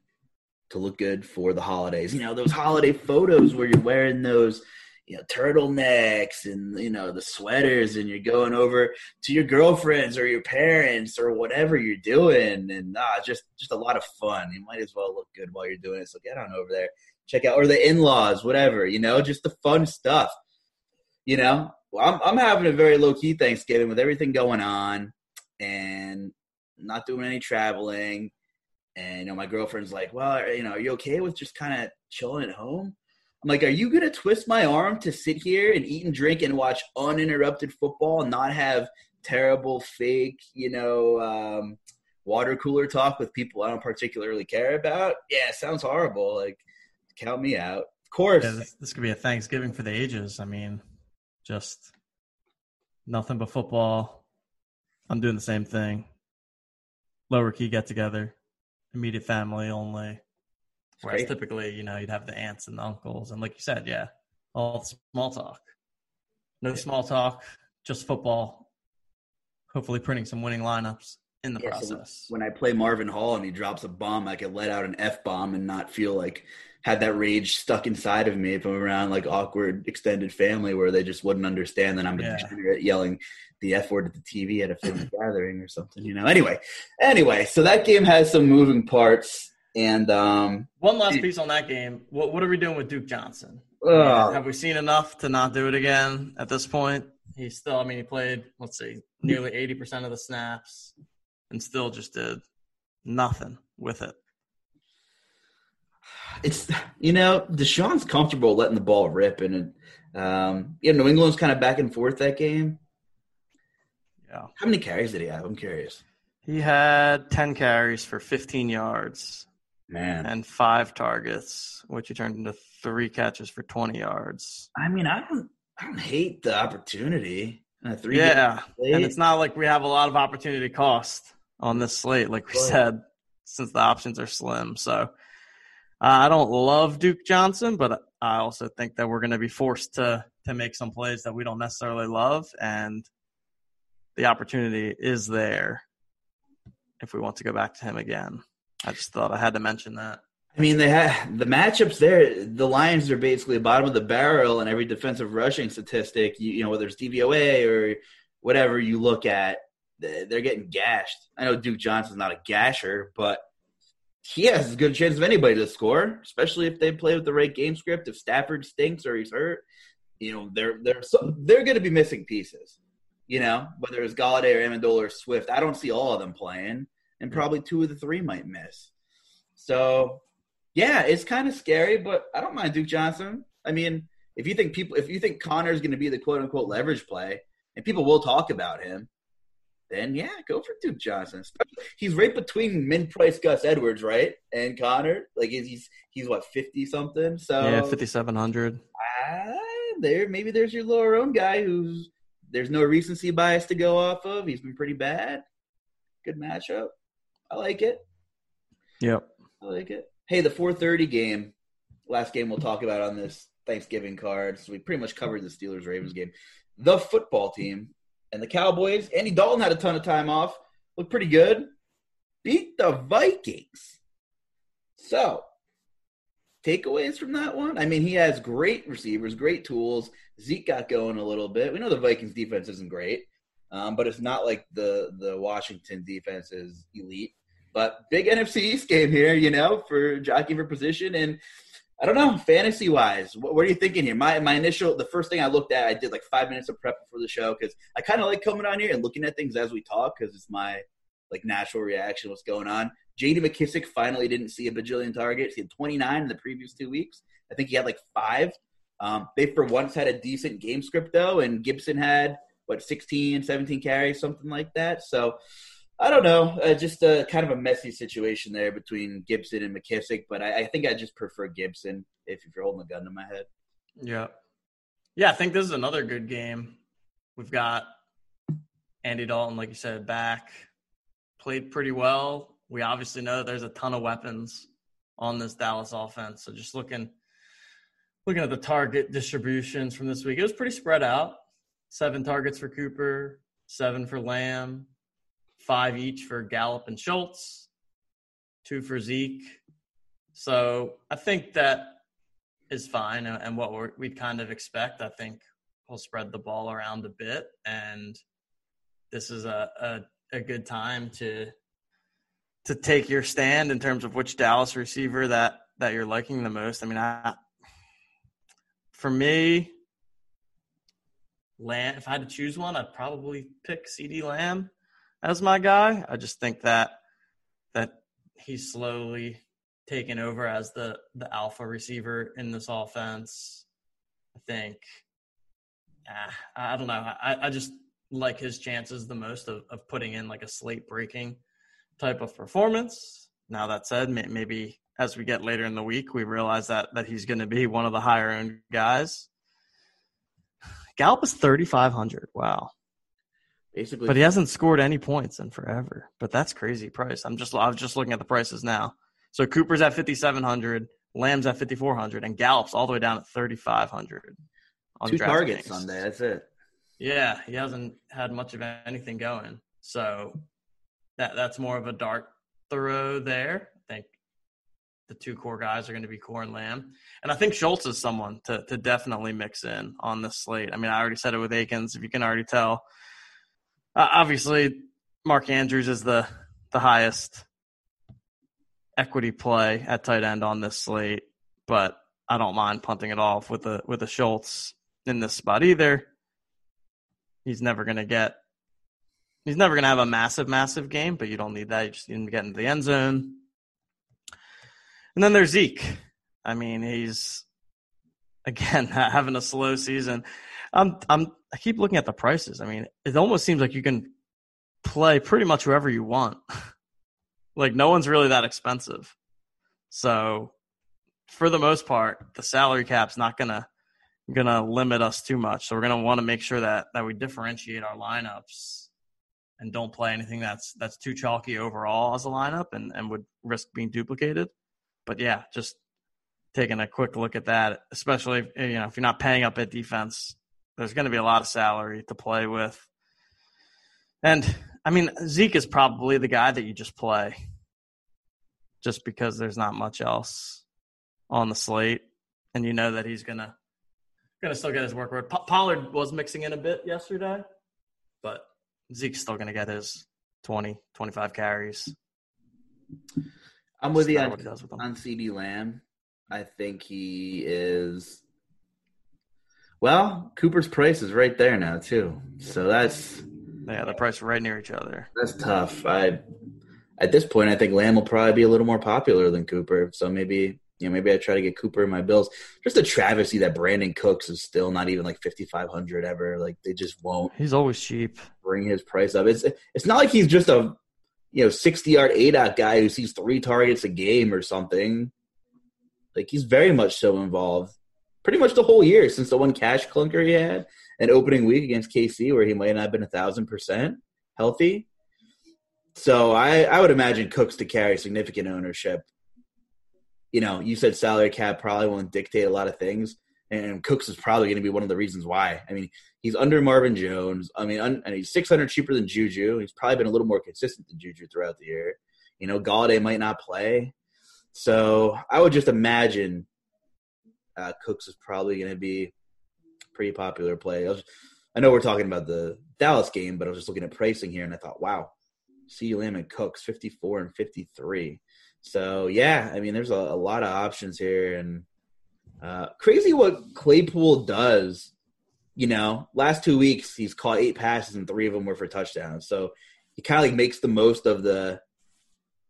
to look good for the holidays. You know, those holiday photos where you're wearing those you know turtlenecks and you know the sweaters and you're going over to your girlfriends or your parents or whatever you're doing and uh, just just a lot of fun. You might as well look good while you're doing it so get on over there check out or the in-laws whatever you know just the fun stuff you know? I'm, I'm having a very low-key thanksgiving with everything going on and not doing any traveling and you know my girlfriend's like well you know are you okay with just kind of chilling at home I'm like, are you gonna twist my arm to sit here and eat and drink and watch uninterrupted football and not have terrible fake, you know, um, water cooler talk with people I don't particularly care about? Yeah, sounds horrible. Like, count me out. Of course. Yeah, this, this could be a Thanksgiving for the ages. I mean, just nothing but football. I'm doing the same thing. Lower key get together, immediate family only. Whereas typically, you know, you'd have the aunts and the uncles, and like you said, yeah, all small talk. No yeah. small talk, just football. Hopefully, printing some winning lineups in the yeah, process. So when I play Marvin Hall and he drops a bomb, I can let out an f bomb and not feel like had that rage stuck inside of me if I'm around like awkward extended family where they just wouldn't understand that I'm yeah. yelling the F word at the TV at a family gathering or something, you know. Anyway, anyway, so that game has some moving parts. And um, one last piece on that game. What what are we doing with Duke Johnson? Uh, have we seen enough to not do it again at this point? He still, I mean, he played, let's see, nearly 80% of the snaps and still just did nothing with it. It's, you know, Deshaun's comfortable letting the ball rip. And it, Um, yeah, New England's kind of back and forth that game. Yeah. How many carries did he have? I'm curious. He had 10 carries for 15 yards Man, and five targets, which he turned into three catches for 20 yards. I mean, I don't, I don't hate the opportunity. Uh, three yeah. And it's not like we have a lot of opportunity cost on this slate, like we Right. said, since the options are slim. So uh, I don't love Duke Johnson, but I also think that we're going to be forced to to make some plays that we don't necessarily love, and the opportunity is there if we want to go back to him again. I just thought I had to mention that. I mean, they have the matchups there. The Lions are basically bottom of the barrel in every defensive rushing statistic. You, you know, whether it's DVOA or whatever you look at, they- they're getting gashed. I know Duke Johnson's not a gasher, but he has as good a chance of anybody to score, especially if they play with the right game script. If Stafford stinks or he's hurt, you know, they're they're so, they're going to be missing pieces. You know, whether it's Golladay or Amendola or Swift, I don't see all of them playing, and probably two of the three might miss. So yeah, it's kind of scary, but I don't mind Duke Johnson. I mean, if you think people, if you think Conner's going to be the quote unquote leverage play, and people will talk about him, then yeah, go for Duke Johnson. He's right between min price Gus Edwards, right, and Conner. Like he's he's, he's what fifty something. So yeah, 5700. ah, there maybe there's your lower own guy who's there's no recency bias to go off of. He's been pretty bad. Good matchup. I like it. Yep. I like it. Hey, the 4:30 game, last game we'll talk about on this Thanksgiving card. So we pretty much covered the Steelers Ravens game. The football team and the Cowboys. Andy Dalton had a ton of time off. Looked pretty good. Beat the Vikings. So, takeaways from that one? I mean, he has great receivers, great tools. Zeke got going a little bit. We know the Vikings defense isn't great, um, but it's not like the the Washington defense is elite. But big NFC East game here, you know, for jockey for position. And I don't know, fantasy wise, what, what are you thinking here? My my initial, the first thing I looked at, I did like five minutes of prep before the show because I kind of like coming on here and looking at things as we talk because it's my like natural reaction. What's going on? J.D. McKissic finally didn't see a bajillion targets. He had 29 in the previous two weeks. I think he had like five. Um, they for once had a decent game script though, and Gibson had what 16, 17 carries, something like that. So I don't know, uh, just a kind of a messy situation there between Gibson and McKissic. But I, I think I just prefer Gibson if, if you're holding a gun to my head. Yeah. Yeah, I think this is another good game. We've got Andy Dalton, like you said, back. Played pretty well. We obviously know there's a ton of weapons on this Dallas offense. So just looking looking at the target distributions from this week, it was pretty spread out. Seven targets for Cooper, seven for Lamb, five each for Gallup and Schultz, two for Zeke. So I think that is fine and and what we're, we'd kind of expect. I think we'll spread the ball around a bit, and this is a, a, a good time to to take your stand in terms of which Dallas receiver that that you're liking the most. I mean, I for me, Lamb. If I had to choose one, I'd probably pick CeeDee Lamb as my guy. I just think that that he's slowly taken over as the the alpha receiver in this offense. I think. ah, I don't know. I, I just like his chances the most of, of putting in like a slate breaking type of performance. Now that said, may, maybe as we get later in the week, we realize that that he's going to be one of the higher owned guys. Gallup is thirty five hundred. Wow. Basically, But he hasn't scored any points in forever. But that's crazy price. I'm just I was just looking at the prices now. So Cooper's at 5700, Lamb's at 5400 and Gallup's all the way down at 3500 on two targets. Sunday. That's it. Yeah, he hasn't had much of anything going. So that that's more of a dark throw there. I think the two core guys are going to be Core and Lamb. And I think Schultz is someone to, to definitely mix in on this slate. I mean, I already said it with Akins, if you can already tell. Uh, obviously, Mark Andrews is the, the highest equity play at tight end on this slate, but I don't mind punting it off with the with a Schultz in this spot either. He's never going to get. He's never going to have a massive, massive game, but you don't need that. You just need to get into the end zone. And then there's Zeke. I mean, he's again having a slow season. I'm I'm I keep looking at the prices. I mean, it almost seems like you can play pretty much whoever you want. like no one's really that expensive. So for the most part, the salary cap's not gonna gonna limit us too much. So we're gonna want to make sure that that we differentiate our lineups and don't play anything that's that's too chalky overall as a lineup and, and would risk being duplicated. But yeah, just taking a quick look at that, especially you know if you're not paying up at defense, there's going to be a lot of salary to play with. And I mean, Zeke is probably the guy that you just play, just because there's not much else on the slate, and you know that he's gonna gonna still get his workload. Pollard was mixing in a bit yesterday, but Zeke's still gonna get his 20, 25 carries. I'm with you on, on CeeDee Lamb. I think he is. Well, Cooper's price is right there now too, so that's yeah, the price right near each other. That's tough. I at this point, I think Lamb will probably be a little more popular than Cooper. So maybe you know maybe I try to get Cooper in my bills. Just a travesty that Brandin Cooks is still not even like fifty five hundred ever. Like they just won't. He's always cheap. Bring his price up. It's it's not like he's just a you know sixty yard aDOT guy who sees three targets a game or something. Like he's very much so involved. Pretty much the whole year since the one cash clunker he had an opening week against KC where he might not have been a thousand percent healthy. So I, I would imagine Cooks to carry significant ownership. You know, you said salary cap probably won't dictate a lot of things, and Cooks is probably going to be one of the reasons why. I mean, he's under Marvin Jones. I mean, un, and he's six hundred cheaper than Juju. He's probably been a little more consistent than Juju throughout the year. You know, Golladay might not play, so I would just imagine uh, Cooks is probably going to be pretty popular play. I, was, I, know we're talking about the Dallas game, but I was just looking at pricing here and I thought, wow, C. Lamb and Cooks, 54 and 53. So, yeah, I mean, there's a, a lot of options here. And uh, crazy what Claypool does. You know, last two weeks, he's caught eight passes and three of them were for touchdowns. So he kind of like makes the most of the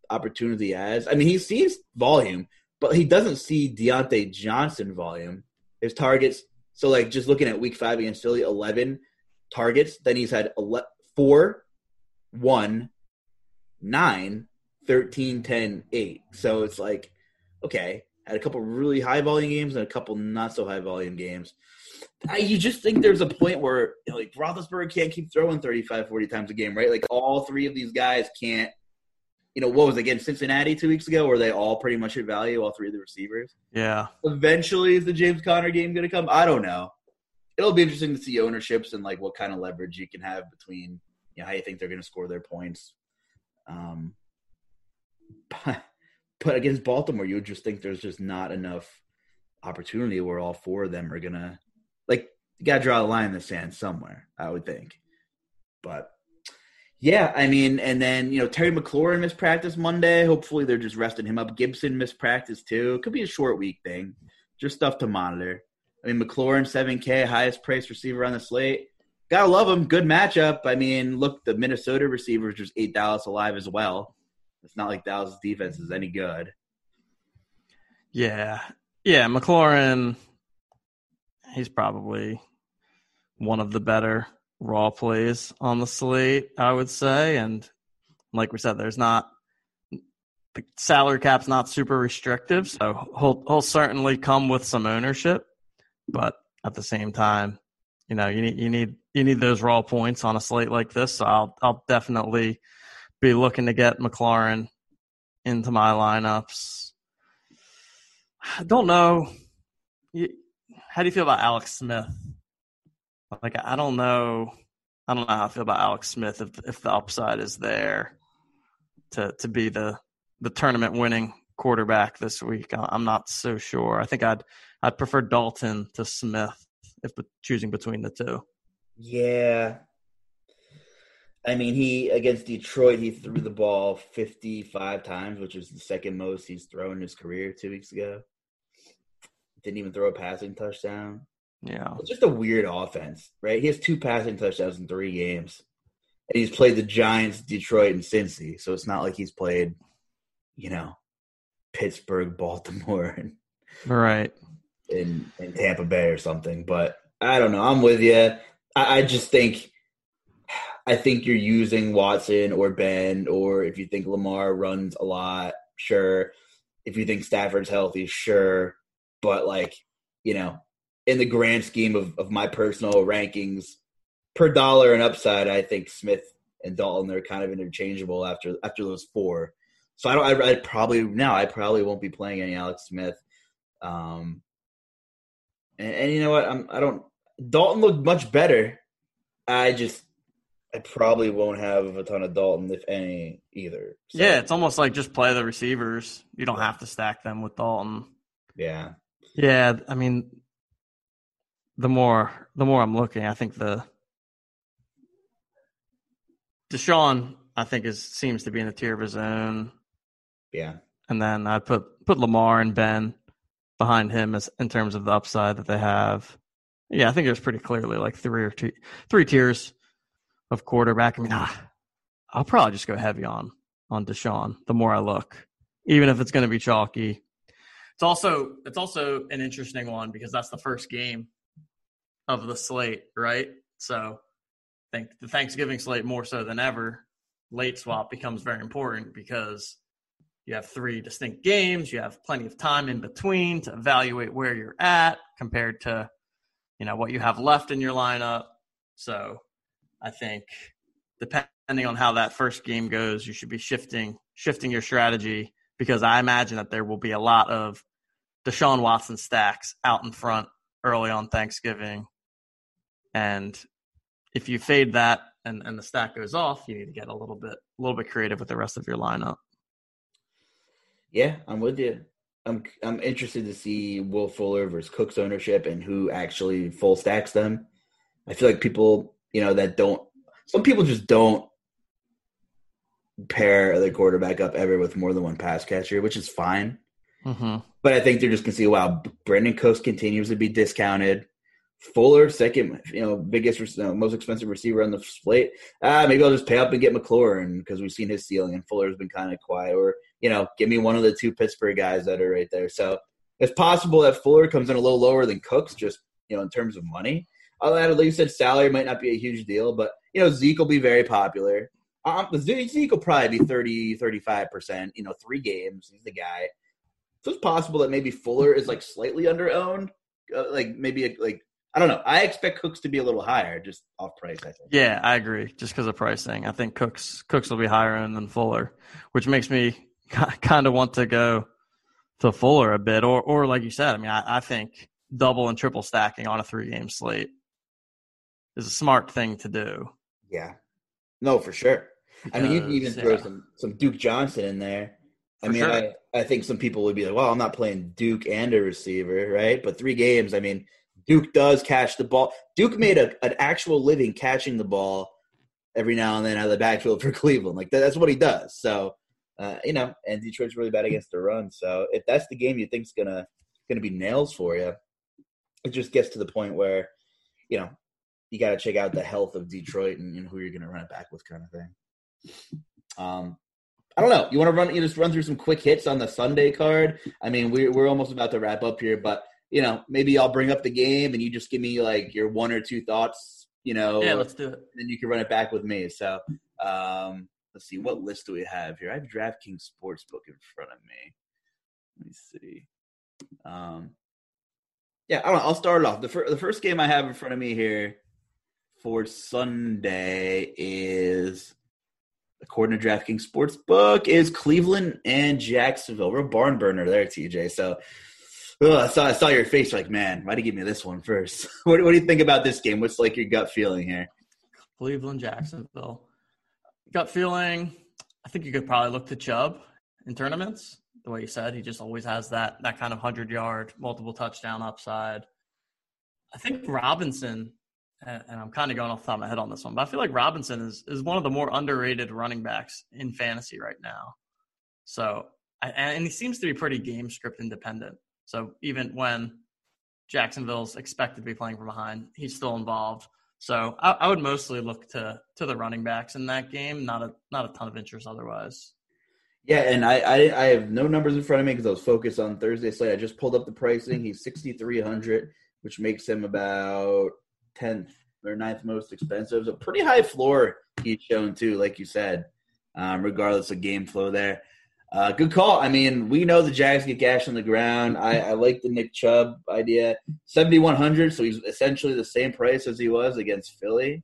opportunity as. I mean, he sees volume, but he doesn't see Diontae Johnson volume. His targets so like just looking at week five against Philly, eleven targets. Then he's had 11, 4, 1, 9, 13, 10, 8. So it's like, okay, had a couple really high volume games and a couple not so high volume games. I, you just think there's a point where you know, like Roethlisberger can't keep throwing 35, 40 times a game, right? Like all three of these guys can't you know, what was it, against Cincinnati two weeks ago, where they all pretty much at value, all three of the receivers. Yeah. Eventually, is the James Conner game going to come? I don't know. It'll be interesting to see ownerships and like what kind of leverage you can have between you know how you think they're going to score their points. Um, but, but against Baltimore, you would just think there's just not enough opportunity where all four of them are gonna like you got to draw a line in the sand somewhere. I would think, but yeah, I mean, and then you know Terry McLaurin missed practice Monday. Hopefully they're just resting him up. Gibson missed practice too. Could be a short week thing. Just stuff to monitor. I mean, McLaurin seven K, highest priced receiver on the slate. Gotta love him. Good matchup. I mean, look, the Minnesota receivers just ate Dallas alive as well. It's not like Dallas' defense is any good. Yeah, yeah, McLaurin. He's probably one of the better raw plays on the slate, I would say. And like we said, there's not the salary cap's not super restrictive, so he'll he'll certainly come with some ownership, but at the same time, you know, you need you need you need those raw points on a slate like this. So I'll I'll definitely be looking to get McLaurin into my lineups. I don't know. How do you feel about Alex Smith? Like I don't know, I don't know how I feel about Alex Smith if if the upside is there to to be the the tournament winning quarterback this week. I'm not so sure. I think I'd I'd prefer Dalton to Smith if choosing between the two. Yeah. I mean, he against Detroit, he threw the ball 55 times, which is the second most he's thrown in his career two weeks ago. Didn't even throw a passing touchdown. Yeah. It's just a weird offense, right? He has two passing touchdowns in three games. And he's played the Giants, Detroit, and Cincy. So it's not like he's played, you know, Pittsburgh, Baltimore. And, right. in, in Tampa Bay or something. But I don't know. I'm with you. I, I just think I think you're using Watson or Ben, or if you think Lamar runs a lot, sure. If you think Stafford's healthy, sure. But like, you know, in the grand scheme of, of my personal rankings per dollar and upside, I think Smith and Dalton are kind of interchangeable after after those four. So I don't. I, I probably now I probably won't be playing any Alex Smith. Um, and, and you know what? I'm. I don't. Dalton looked much better. I just. I probably won't have a ton of Dalton, if any, either. So, yeah, it's almost like just play the receivers. You don't have to stack them with Dalton. Yeah. Yeah, I mean, the more the more I'm looking, I think the Deshaun, I think is seems to be in the tier of his own. Yeah. And then I put put Lamar and Ben behind him as in terms of the upside that they have. Yeah, I think there's pretty clearly like three or two three tiers of quarterback. I mean, ah, I'll probably just go heavy on on Deshaun the more I look, even if it's going to be chalky. It's also it's also an interesting one because that's the first game of the slate, right? So I think the Thanksgiving slate more so than ever, late swap becomes very important because you have three distinct games. You have plenty of time in between to evaluate where you're at compared to, you know, what you have left in your lineup. So I think depending on how that first game goes, you should be shifting shifting your strategy because I imagine that there will be a lot of Deshaun Watson stacks out in front early on Thanksgiving. And if you fade that and, and the stack goes off, you need to get a little bit a little bit creative with the rest of your lineup. Yeah, I'm with you. I'm I'm interested to see Will Fuller versus Cook's ownership and who actually full stacks them. I feel like people, you know, that don't some people just don't pair the quarterback up ever with more than one pass catcher, which is fine. Mm-hmm. But I think they're just gonna see, wow, Brandin Cooks continues to be discounted. Fuller, second, you know, biggest, know, most expensive receiver on the slate. Ah, maybe I'll just pay up and get McLaurin because we've seen his ceiling, and Fuller's been kind of quiet. Or you know, give me one of the two Pittsburgh guys that are right there. So it's possible that Fuller comes in a little lower than Cooks, just you know, in terms of money. I'll add, like you said, salary might not be a huge deal, but you know, Zeke will be very popular. Um, Zeke will probably be 30, 35 percent. You know, three games, he's the guy. So it's possible that maybe Fuller is like slightly under owned, uh, like maybe like I don't know. I expect Cooks to be a little higher, just off price. I think. Yeah, I agree. Just because of pricing, I think Cooks Cooks will be higher than Fuller, which makes me kind of want to go to Fuller a bit, or or like you said, I mean, I, I think double and triple stacking on a three game slate is a smart thing to do. Yeah, no, for sure. Because, I mean, you can even throw some some Duke Johnson in there. I mean, sure. I, I think some people would be like, well, I'm not playing Duke and a receiver, right? But three games, I mean, Duke does catch the ball. Duke made a, an actual living catching the ball every now and then out of the backfield for Cleveland. Like that, that's what he does. So, uh, you know, and Detroit's really bad against the run. So if that's the game you think's gonna gonna be nails for you, it just gets to the point where, you know, you got to check out the health of Detroit and, and who you're gonna run it back with, kind of thing. Um, I don't know. You want to run? You just run through some quick hits on the Sunday card. I mean, we're we're almost about to wrap up here, but you know, maybe I'll bring up the game and you just give me like your one or two thoughts, you know. Yeah, let's do it. Then you can run it back with me. So, um, let's see, what list do we have here? I have DraftKings Sportsbook in front of me. Let me see. Um, yeah, I don't know. I'll start it off. The, fir- the first game I have in front of me here for Sunday is, according to DraftKings Sportsbook, is Cleveland and Jacksonville. We're a barn burner there, TJ. So Ugh, I saw I saw your face like, man, why did you give me this one first? what, what do you think about this game? What's like your gut feeling here? Cleveland, Jacksonville. Gut feeling. I think you could probably look to Chubb in tournaments. The way you said, he just always has that that kind of hundred yard, multiple touchdown upside. I think Robinson, and I'm kind of going off the top of my head on this one, but I feel like Robinson is is one of the more underrated running backs in fantasy right now. So, and he seems to be pretty game script independent. So even when Jacksonville's expected to be playing from behind, he's still involved. So I, I, would mostly look to to the running backs in that game. Not a not a ton of interest otherwise. Yeah, and I, I, I have no numbers in front of me because I was focused on Thursday slate. I just pulled up the pricing. He's sixty three hundred, which makes him about tenth or ninth most expensive. So pretty high floor he's shown too, like you said, um, regardless of game flow there. Uh, good call. I mean, we know the Jags get gash on the ground. I, I like the Nick Chubb idea. Seventy one hundred, so he's essentially the same price as he was against Philly.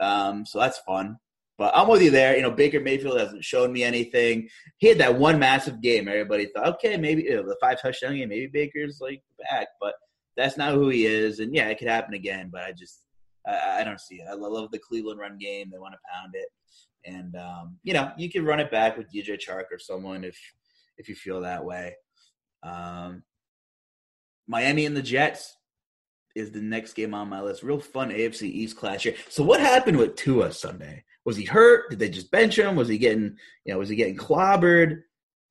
Um, so that's fun. But I'm with you there. You know, Baker Mayfield hasn't shown me anything. He had that one massive game. Everybody thought, okay, maybe you know, the five touchdown game, maybe Baker's like back, but that's not who he is. And yeah, it could happen again. But I just, I, I don't see it. I love the Cleveland run game. They want to pound it, and um, you know, you can run it back with DJ Chark or someone if if you feel that way. Um, Miami and the Jets is the next game on my list. Real fun AFC East clash here. So what happened with Tua Sunday? Was he hurt? Did they just bench him? Was he getting, you know, was he getting clobbered?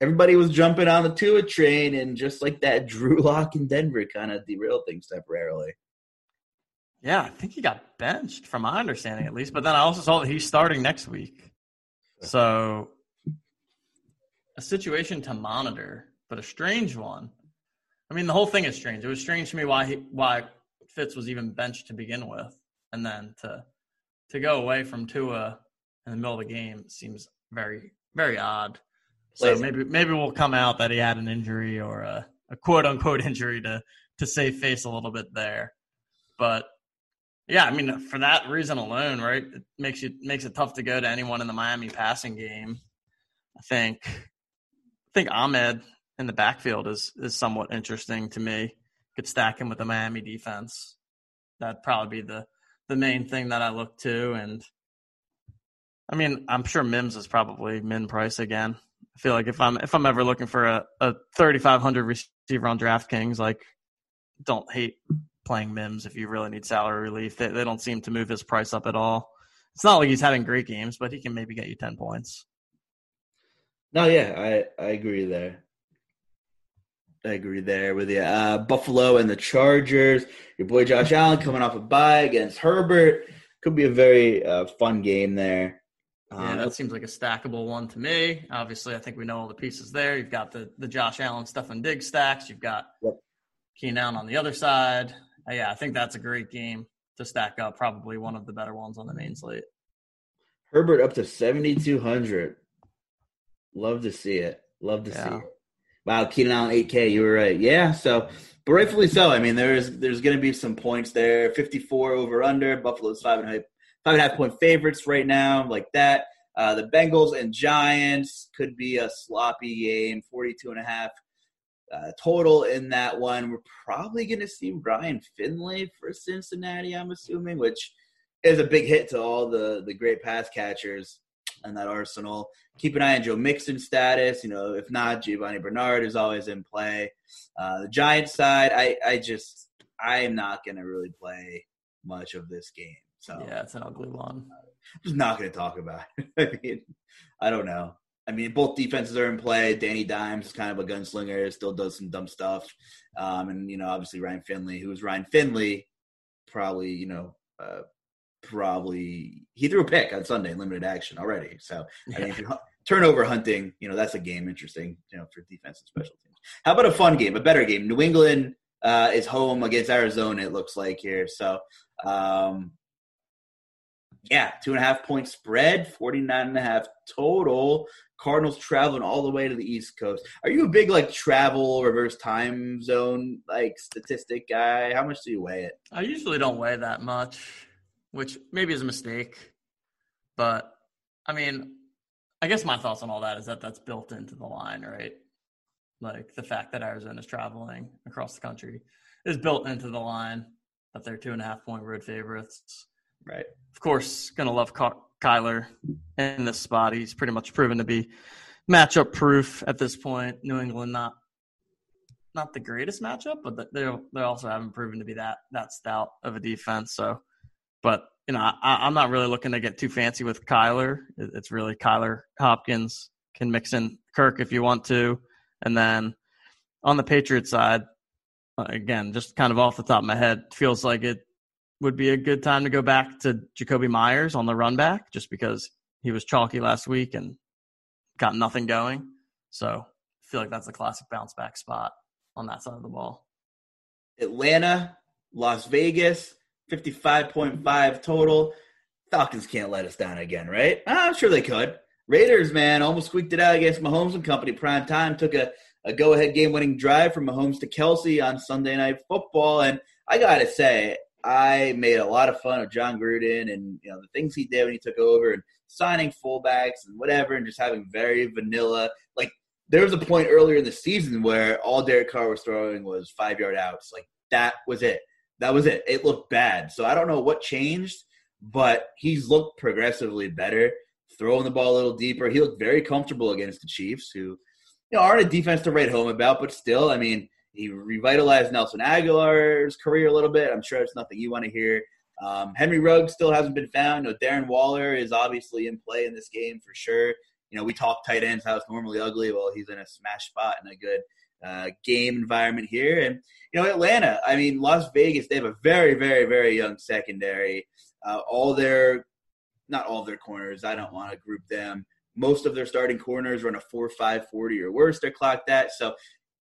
Everybody was jumping on the Tua train, and just like that, Drew Lock in Denver kind of derailed things temporarily. Yeah, I think he got benched, from my understanding at least. But then I also saw that he's starting next week. So a situation to monitor, but a strange one. I mean, the whole thing is strange. It was strange to me why he, why Fitz was even benched to begin with, and then to to go away from Tua in the middle of the game seems very very odd. So maybe maybe we'll come out that he had an injury or a, a quote unquote injury to to save face a little bit there. But yeah, I mean for that reason alone, right? It makes you makes it tough to go to anyone in the Miami passing game. I think I think Ahmed in the backfield is is somewhat interesting to me. Could stack him with the Miami defense. That'd probably be the the main thing that I look to. And I mean, I'm sure Mims is probably min price again. I feel like if I'm if I'm ever looking for a, a 3,500 receiver on DraftKings, like don't hate playing Mims if you really need salary relief. They, they don't seem to move his price up at all. It's not like he's having great games, but he can maybe get you 10 points. No, yeah, I, I agree there. I agree there with you. Uh, Buffalo and the Chargers. Your boy Josh Allen coming off a bye against Herbert. Could be a very uh, fun game there. Yeah, that um, seems like a stackable one to me. Obviously, I think we know all the pieces there. You've got the the Josh Allen, Stefon Diggs stacks. You've got yep. Keenan Allen on the other side. Uh, yeah, I think that's a great game to stack up. Probably one of the better ones on the main slate. Herbert up to seventy two hundred. Love to see it. Love to yeah. see it. Wow, Keenan Allen, 8K. You were right. Yeah, so, but rightfully so. I mean, there's there's going to be some points there. 54 over under. Buffalo's five and a half, five and a half point favorites right now, like that. Uh, the Bengals and Giants could be a sloppy game. 42 and a half uh, total in that one. We're probably going to see Ryan Finley for Cincinnati. I'm assuming, which is a big hit to all the the great pass catchers in that arsenal. Keep an eye on Joe Mixon status. You know, if not, Giovani Bernard is always in play. Uh, the Giants side, I, I just, I am not going to really play much of this game. So yeah, it's an ugly one. I'm just not going to talk about it. I mean, I don't know. I mean, both defenses are in play. Danny Dimes is kind of a gunslinger, still does some dumb stuff. Um, and, you know, obviously Ryan Finley, who is Ryan Finley, probably, you know, uh, probably he threw a pick on Sunday in limited action already. So. I mean, turnover hunting, you know that's a game interesting, you know, for defense and special teams. How about a fun game, a better game? New England uh, is home against Arizona. It looks like here. So um, yeah, two and a half point spread, 49 and a half total. Cardinals traveling all the way to the East Coast. Are you a big like travel reverse time zone like statistic guy? How much do you weigh it? I usually don't weigh that much which maybe is a mistake. But I mean, I guess my thoughts on all that is that that's built into the line, right? Like the fact that Arizona is traveling across the country is built into the line that they're two and a half point road favorites. Right. Of course, gonna love Kyler in this spot. He's pretty much proven to be matchup proof at this point. New England not not the greatest matchup, but they they also haven't proven to be that that stout of a defense. So but you know, I, am not really looking to get too fancy with Kyler. It's really Kyler Hopkins can mix in Kirk if you want to, and then on the Patriots side, uh, again, just kind of off the top of my head, feels like it would be a good time to go back to Jakobi Meyers on the run back, just because he was chalky last week and got nothing going. So I feel like that's a classic bounce back spot on that side of the ball. Atlanta, Las Vegas, 55.5 total. Falcons can't let us down again, right? I'm sure they could. Raiders, man, almost squeaked it out against Mahomes and company. Prime time took a, a go ahead game winning drive from Mahomes to Kelce on Sunday Night Football. And I got to say, I made a lot of fun of Jon Gruden and you know the things he did when he took over and signing fullbacks and whatever and just having very vanilla. Like there was a point earlier in the season where all Derek Carr was throwing was five yard outs. Like that was it. That was it. It looked bad. So I don't know what changed, but he's looked progressively better, throwing the ball a little deeper. He looked very comfortable against the Chiefs, who you know aren't a defense to write home about, but still, I mean, he revitalized Nelson Agholor's career a little bit. I'm sure it's nothing you want to hear. Um, Henry Ruggs still hasn't been found. You know, Darren Waller is obviously in play in this game for sure. You know, we talk tight ends how it's normally ugly. Well, he's in a smash spot in a good uh, game environment here. And you know, Atlanta. I mean, Las Vegas. They have a very, very, very young secondary. Uh, all their, not all their corners. I don't want to group them. Most of their starting corners run a four five forty or worse. They're clocked at. So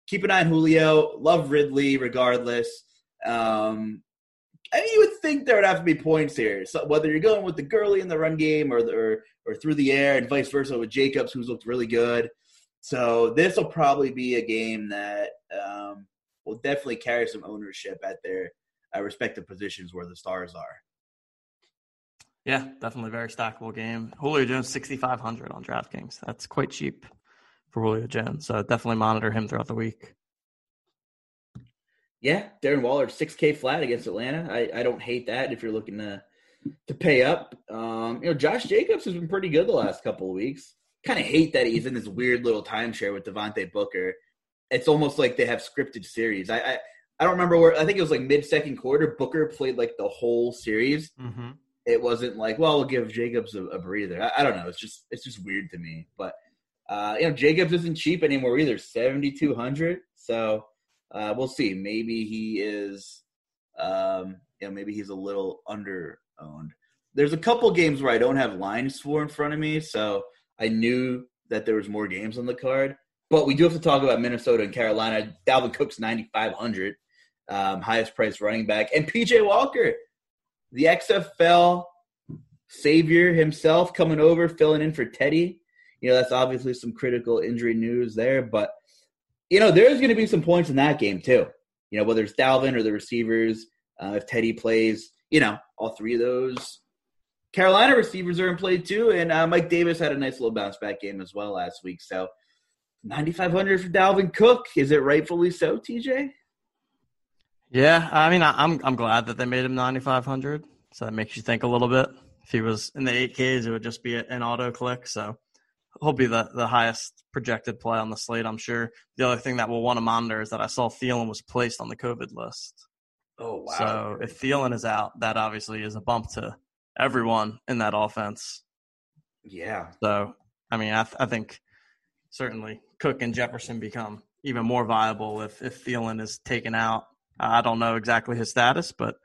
keep an eye on Julio. Love Ridley, regardless. Um, I mean, you would think there would have to be points here. So whether you're going with the Gurley in the run game or, or or through the air, and vice versa with Jacobs, who's looked really good. So this will probably be a game that um, will definitely carry some ownership at their uh, respective positions where the stars are. Yeah, definitely very stackable game. Julio Jones, 6,500 on DraftKings. That's quite cheap for Julio Jones. So definitely monitor him throughout the week. Yeah, Darren Waller, 6K flat against Atlanta. I, I don't hate that if you're looking to to pay up. Um, you know, Josh Jacobs has been pretty good the last couple of weeks. Kind of hate that he's in this weird little timeshare with Devontae Booker. It's almost like they have scripted series. I, I I don't remember where. I think it was like mid second quarter. Booker played like the whole series. Mm-hmm. It wasn't like, well, we'll give Jacobs a, a breather. I, I, don't know. It's just it's just weird to me. But uh, you know, Jacobs isn't cheap anymore either. Seventy two hundred. So uh, we'll see. Maybe he is. Um, you know, maybe he's a little under owned. There's a couple games where I don't have lines for in front of me, so I knew that there was more games on the card. But we do have to talk about Minnesota and Carolina. Dalvin Cook's 9,500, um, highest price running back, and PJ Walker, the XFL savior himself, coming over, filling in for Teddy. You know, that's obviously some critical injury news there, but you know, there's going to be some points in that game too. You know, whether it's Dalvin or the receivers, uh, if Teddy plays, you know, all three of those Carolina receivers are in play too, and uh, Mike Davis had a nice little bounce back game as well last week. So, 9,500 for Dalvin Cook. Is it rightfully so, TJ? Yeah, I mean, I, I'm I'm glad that they made him 9,500. So that makes you think a little bit. If he was in the 8Ks, it would just be an auto click. So he'll be the, the highest projected play on the slate, I'm sure. The other thing that we'll want to monitor is that I saw Thielen was placed on the COVID list. Oh, wow. So if Thielen is out, that obviously is a bump to everyone in that offense. Yeah. So, I mean, I, th- I think certainly Cook and Jefferson become even more viable if, if Thielen is taken out. I don't know exactly his status, but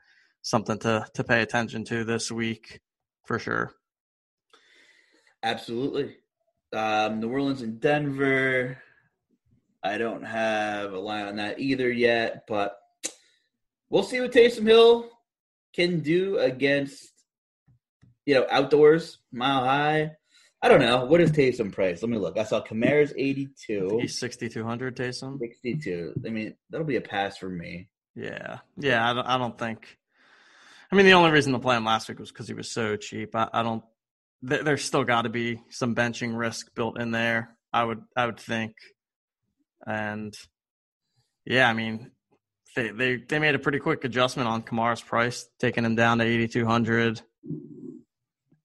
something to, to pay attention to this week for sure. Absolutely. Um, New Orleans and Denver. I don't have a line on that either yet, but we'll see what Taysom Hill can do against, you know, outdoors, mile high. I don't know. What is Taysom price? Let me look. I saw Kamara's 82. He's 6,200, Taysom. 62. I mean, that'll be a pass for me. Yeah. Yeah, I don't, I don't think. I mean, the only reason to play him last week was because he was so cheap. I, I don't. There's still got to be some benching risk built in there. I would, I would think, and yeah, I mean, they they they made a pretty quick adjustment on Kamara's price, taking him down to 8,200.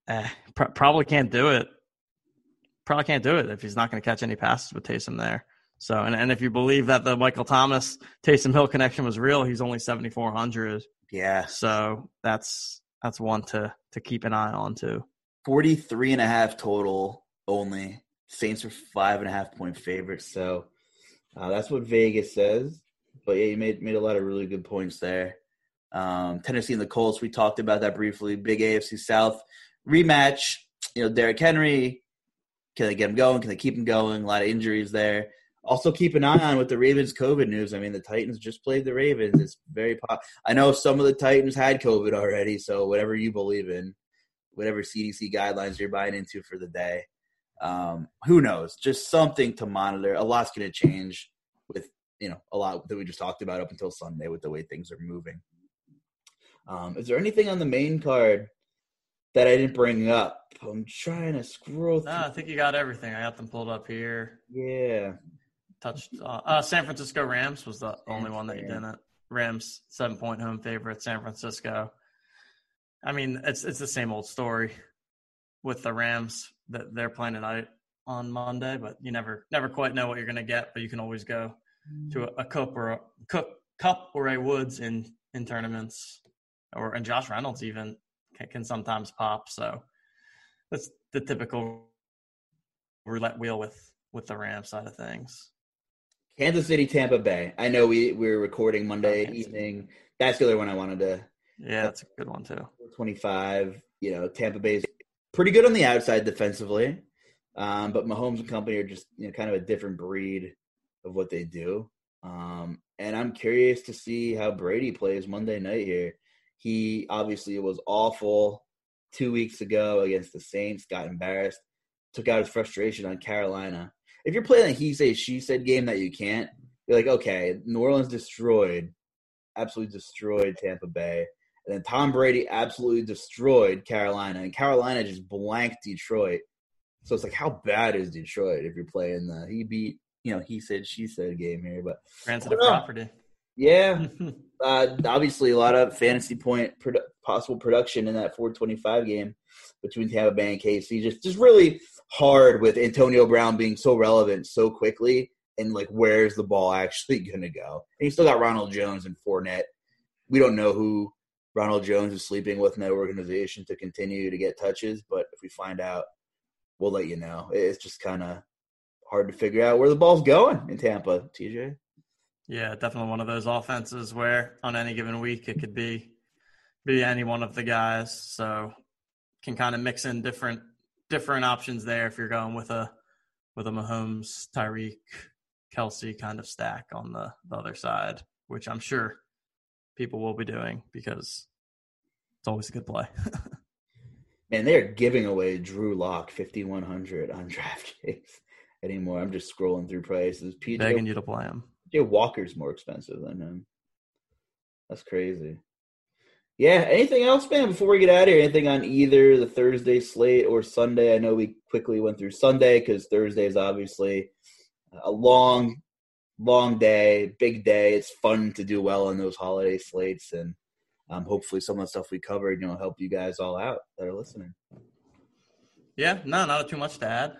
Eh, pr- probably can't do it. Probably can't do it if he's not going to catch any passes with Taysom there. So, and, and if you believe that the Michael Thomas Taysom Hill connection was real, he's only 7,400. Yeah. So that's that's one to to keep an eye on too. 43 and a half total only. Saints are five and a half point favorites. So uh, that's what Vegas says. But yeah, you made made a lot of really good points there. Um, Tennessee and the Colts, we talked about that briefly. Big AFC South rematch. You know, Derrick Henry Can they get him going? Can they keep him going? A lot of injuries there. Also, keep an eye on with the Ravens COVID news. I mean, the Titans just played the Ravens. It's very pop. I know some of the Titans had COVID already, so whatever you believe in, whatever CDC guidelines you're buying into for the day, um, who knows? Just something to monitor. A lot's going to change with you know a lot that we just talked about up until Sunday with the way things are moving. Um, is there anything on the main card that I didn't bring up? I'm trying to scroll. No, I think you got everything. I got them pulled up here. Yeah. Touched. Uh, uh, San Francisco Rams was the only one that you didn't. Rams seven point home favorite. San Francisco. I mean, it's it's the same old story with the Rams that they're playing tonight on Monday, but you never never quite know what you're going to get. But you can always go to a, a Kupp or a Kupp, Kupp or a Woods in in tournaments, or and Josh Reynolds even can, can sometimes pop. So that's the typical roulette wheel with with the Ram side of things. Kansas City, Tampa Bay. I know we we are recording Monday oh, evening. That's the other one I wanted to. Yeah, that's a good one too. Twenty five. You know, Tampa Bay's pretty good on the outside defensively, um, but Mahomes and company are just you know kind of a different breed of what they do. Um, and I'm curious to see how Brady plays Monday night here. He obviously was awful two weeks ago against the Saints, got embarrassed, took out his frustration on Carolina. If you're playing a he say she said game that you can't, you're like, okay, New Orleans destroyed, absolutely destroyed Tampa Bay. And then Tom Brady absolutely destroyed Carolina, and Carolina just blanked Detroit. So it's like, how bad is Detroit if you're playing the he beat, you know, he said she said game here, but transitive property. Yeah, uh, obviously a lot of fantasy point produ- possible production in that 425 game between Tampa Bay and KC. Just just really hard with Antonio Brown being so relevant so quickly, and like where's the ball actually gonna go? And you still got Ronald Jones and Fournette. We don't know who Ronald Jones is sleeping with that organization to continue to get touches, but if we find out, we'll let you know. It's just kind of hard to figure out where the ball's going in Tampa, TJ. Yeah, definitely one of those offenses where on any given week it could be be any one of the guys. So can kind of mix in different different options there if you're going with a with a Mahomes, Tyreek, Kelce kind of stack on the, the other side, which I'm sure people will be doing because it's always a good play. Man, they're giving away Drew Lock 5100 on DraftKings anymore. I'm just scrolling through prices. PJ, Begging you to play him. PJ Walker's more expensive than him. That's crazy. Yeah. Anything else, man? Before we get out of here, anything on either the Thursday slate or Sunday? I know we quickly went through Sunday because Thursday is obviously a long, long day, big day. It's fun to do well on those holiday slates, and um, hopefully, some of the stuff we covered, you know, help you guys all out that are listening. Yeah, no, not too much to add.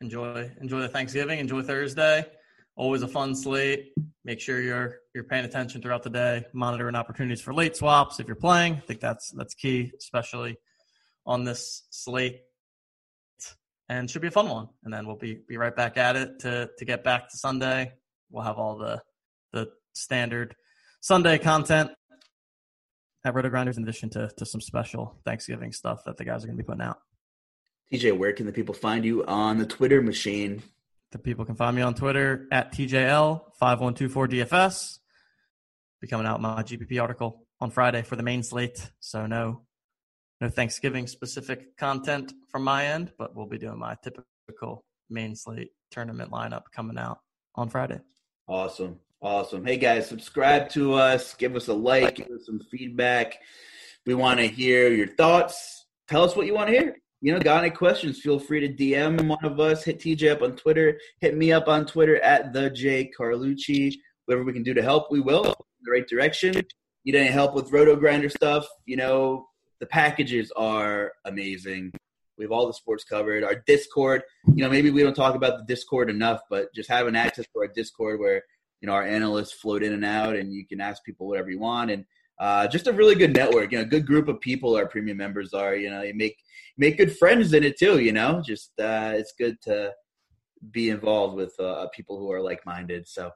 Enjoy, enjoy the Thanksgiving. Enjoy Thursday always a fun slate. Make sure you're you're paying attention throughout the day, monitoring opportunities for late swaps if you're playing. I think that's that's key, especially on this slate. And should be a fun one. And then we'll be be right back at it to to get back to Sunday. We'll have all the the standard Sunday content at Roto Grinders in addition to to some special Thanksgiving stuff that the guys are going to be putting out. TJ, where can the people find you on the Twitter machine? The people can find me on Twitter at TJL5124DFS. Be coming out my GPP article on Friday for the main slate. So no no Thanksgiving specific content from my end, but we'll be doing my typical main slate tournament lineup coming out on Friday. Awesome. Awesome. Hey guys, subscribe to us, give us a like, give us some feedback. We want to hear your thoughts. Tell us what you want to hear you know, got any questions, feel free to DM one of us. Hit TJ up on Twitter. Hit me up on Twitter at the J Carlucci. Whatever we can do to help, we will. The right direction. You need any help with Roto Grinder stuff? You know, the packages are amazing. We have all the sports covered. Our Discord, you know, maybe we don't talk about the Discord enough, but just having access to our Discord where, you know, our analysts float in and out and you can ask people whatever you want. And uh, just a really good network. You know, good group of people our premium members are. You know, you make make good friends in it too. You know, just uh, it's good to be involved with uh, people who are like minded. So.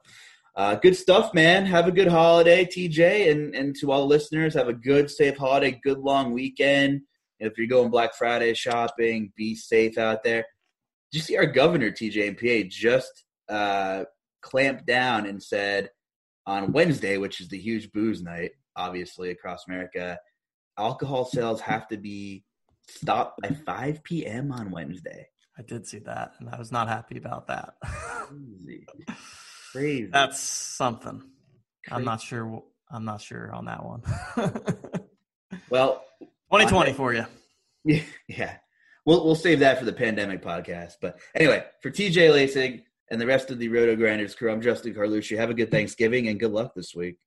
Uh, good stuff, man. Have a good holiday, TJ, and and to all the listeners, have a good, safe holiday, good long weekend. If you're going Black Friday shopping, be safe out there you see our governor TJMPA just uh, clamped down and said on Wednesday, which is the huge booze night, obviously across America, alcohol sales have to be stopped by 5 p.m. on Wednesday. I did see that, and I was not happy about that. Crazy. Crazy. That's something. I'm not sure. I'm not sure on that one. well, 2020 for you. Yeah, yeah. We'll we'll save that for the pandemic podcast. But anyway, for TJ Lasing and the rest of the Roto Grinders crew, I'm Justin Carlucci. Have a good Thanksgiving and good luck this week.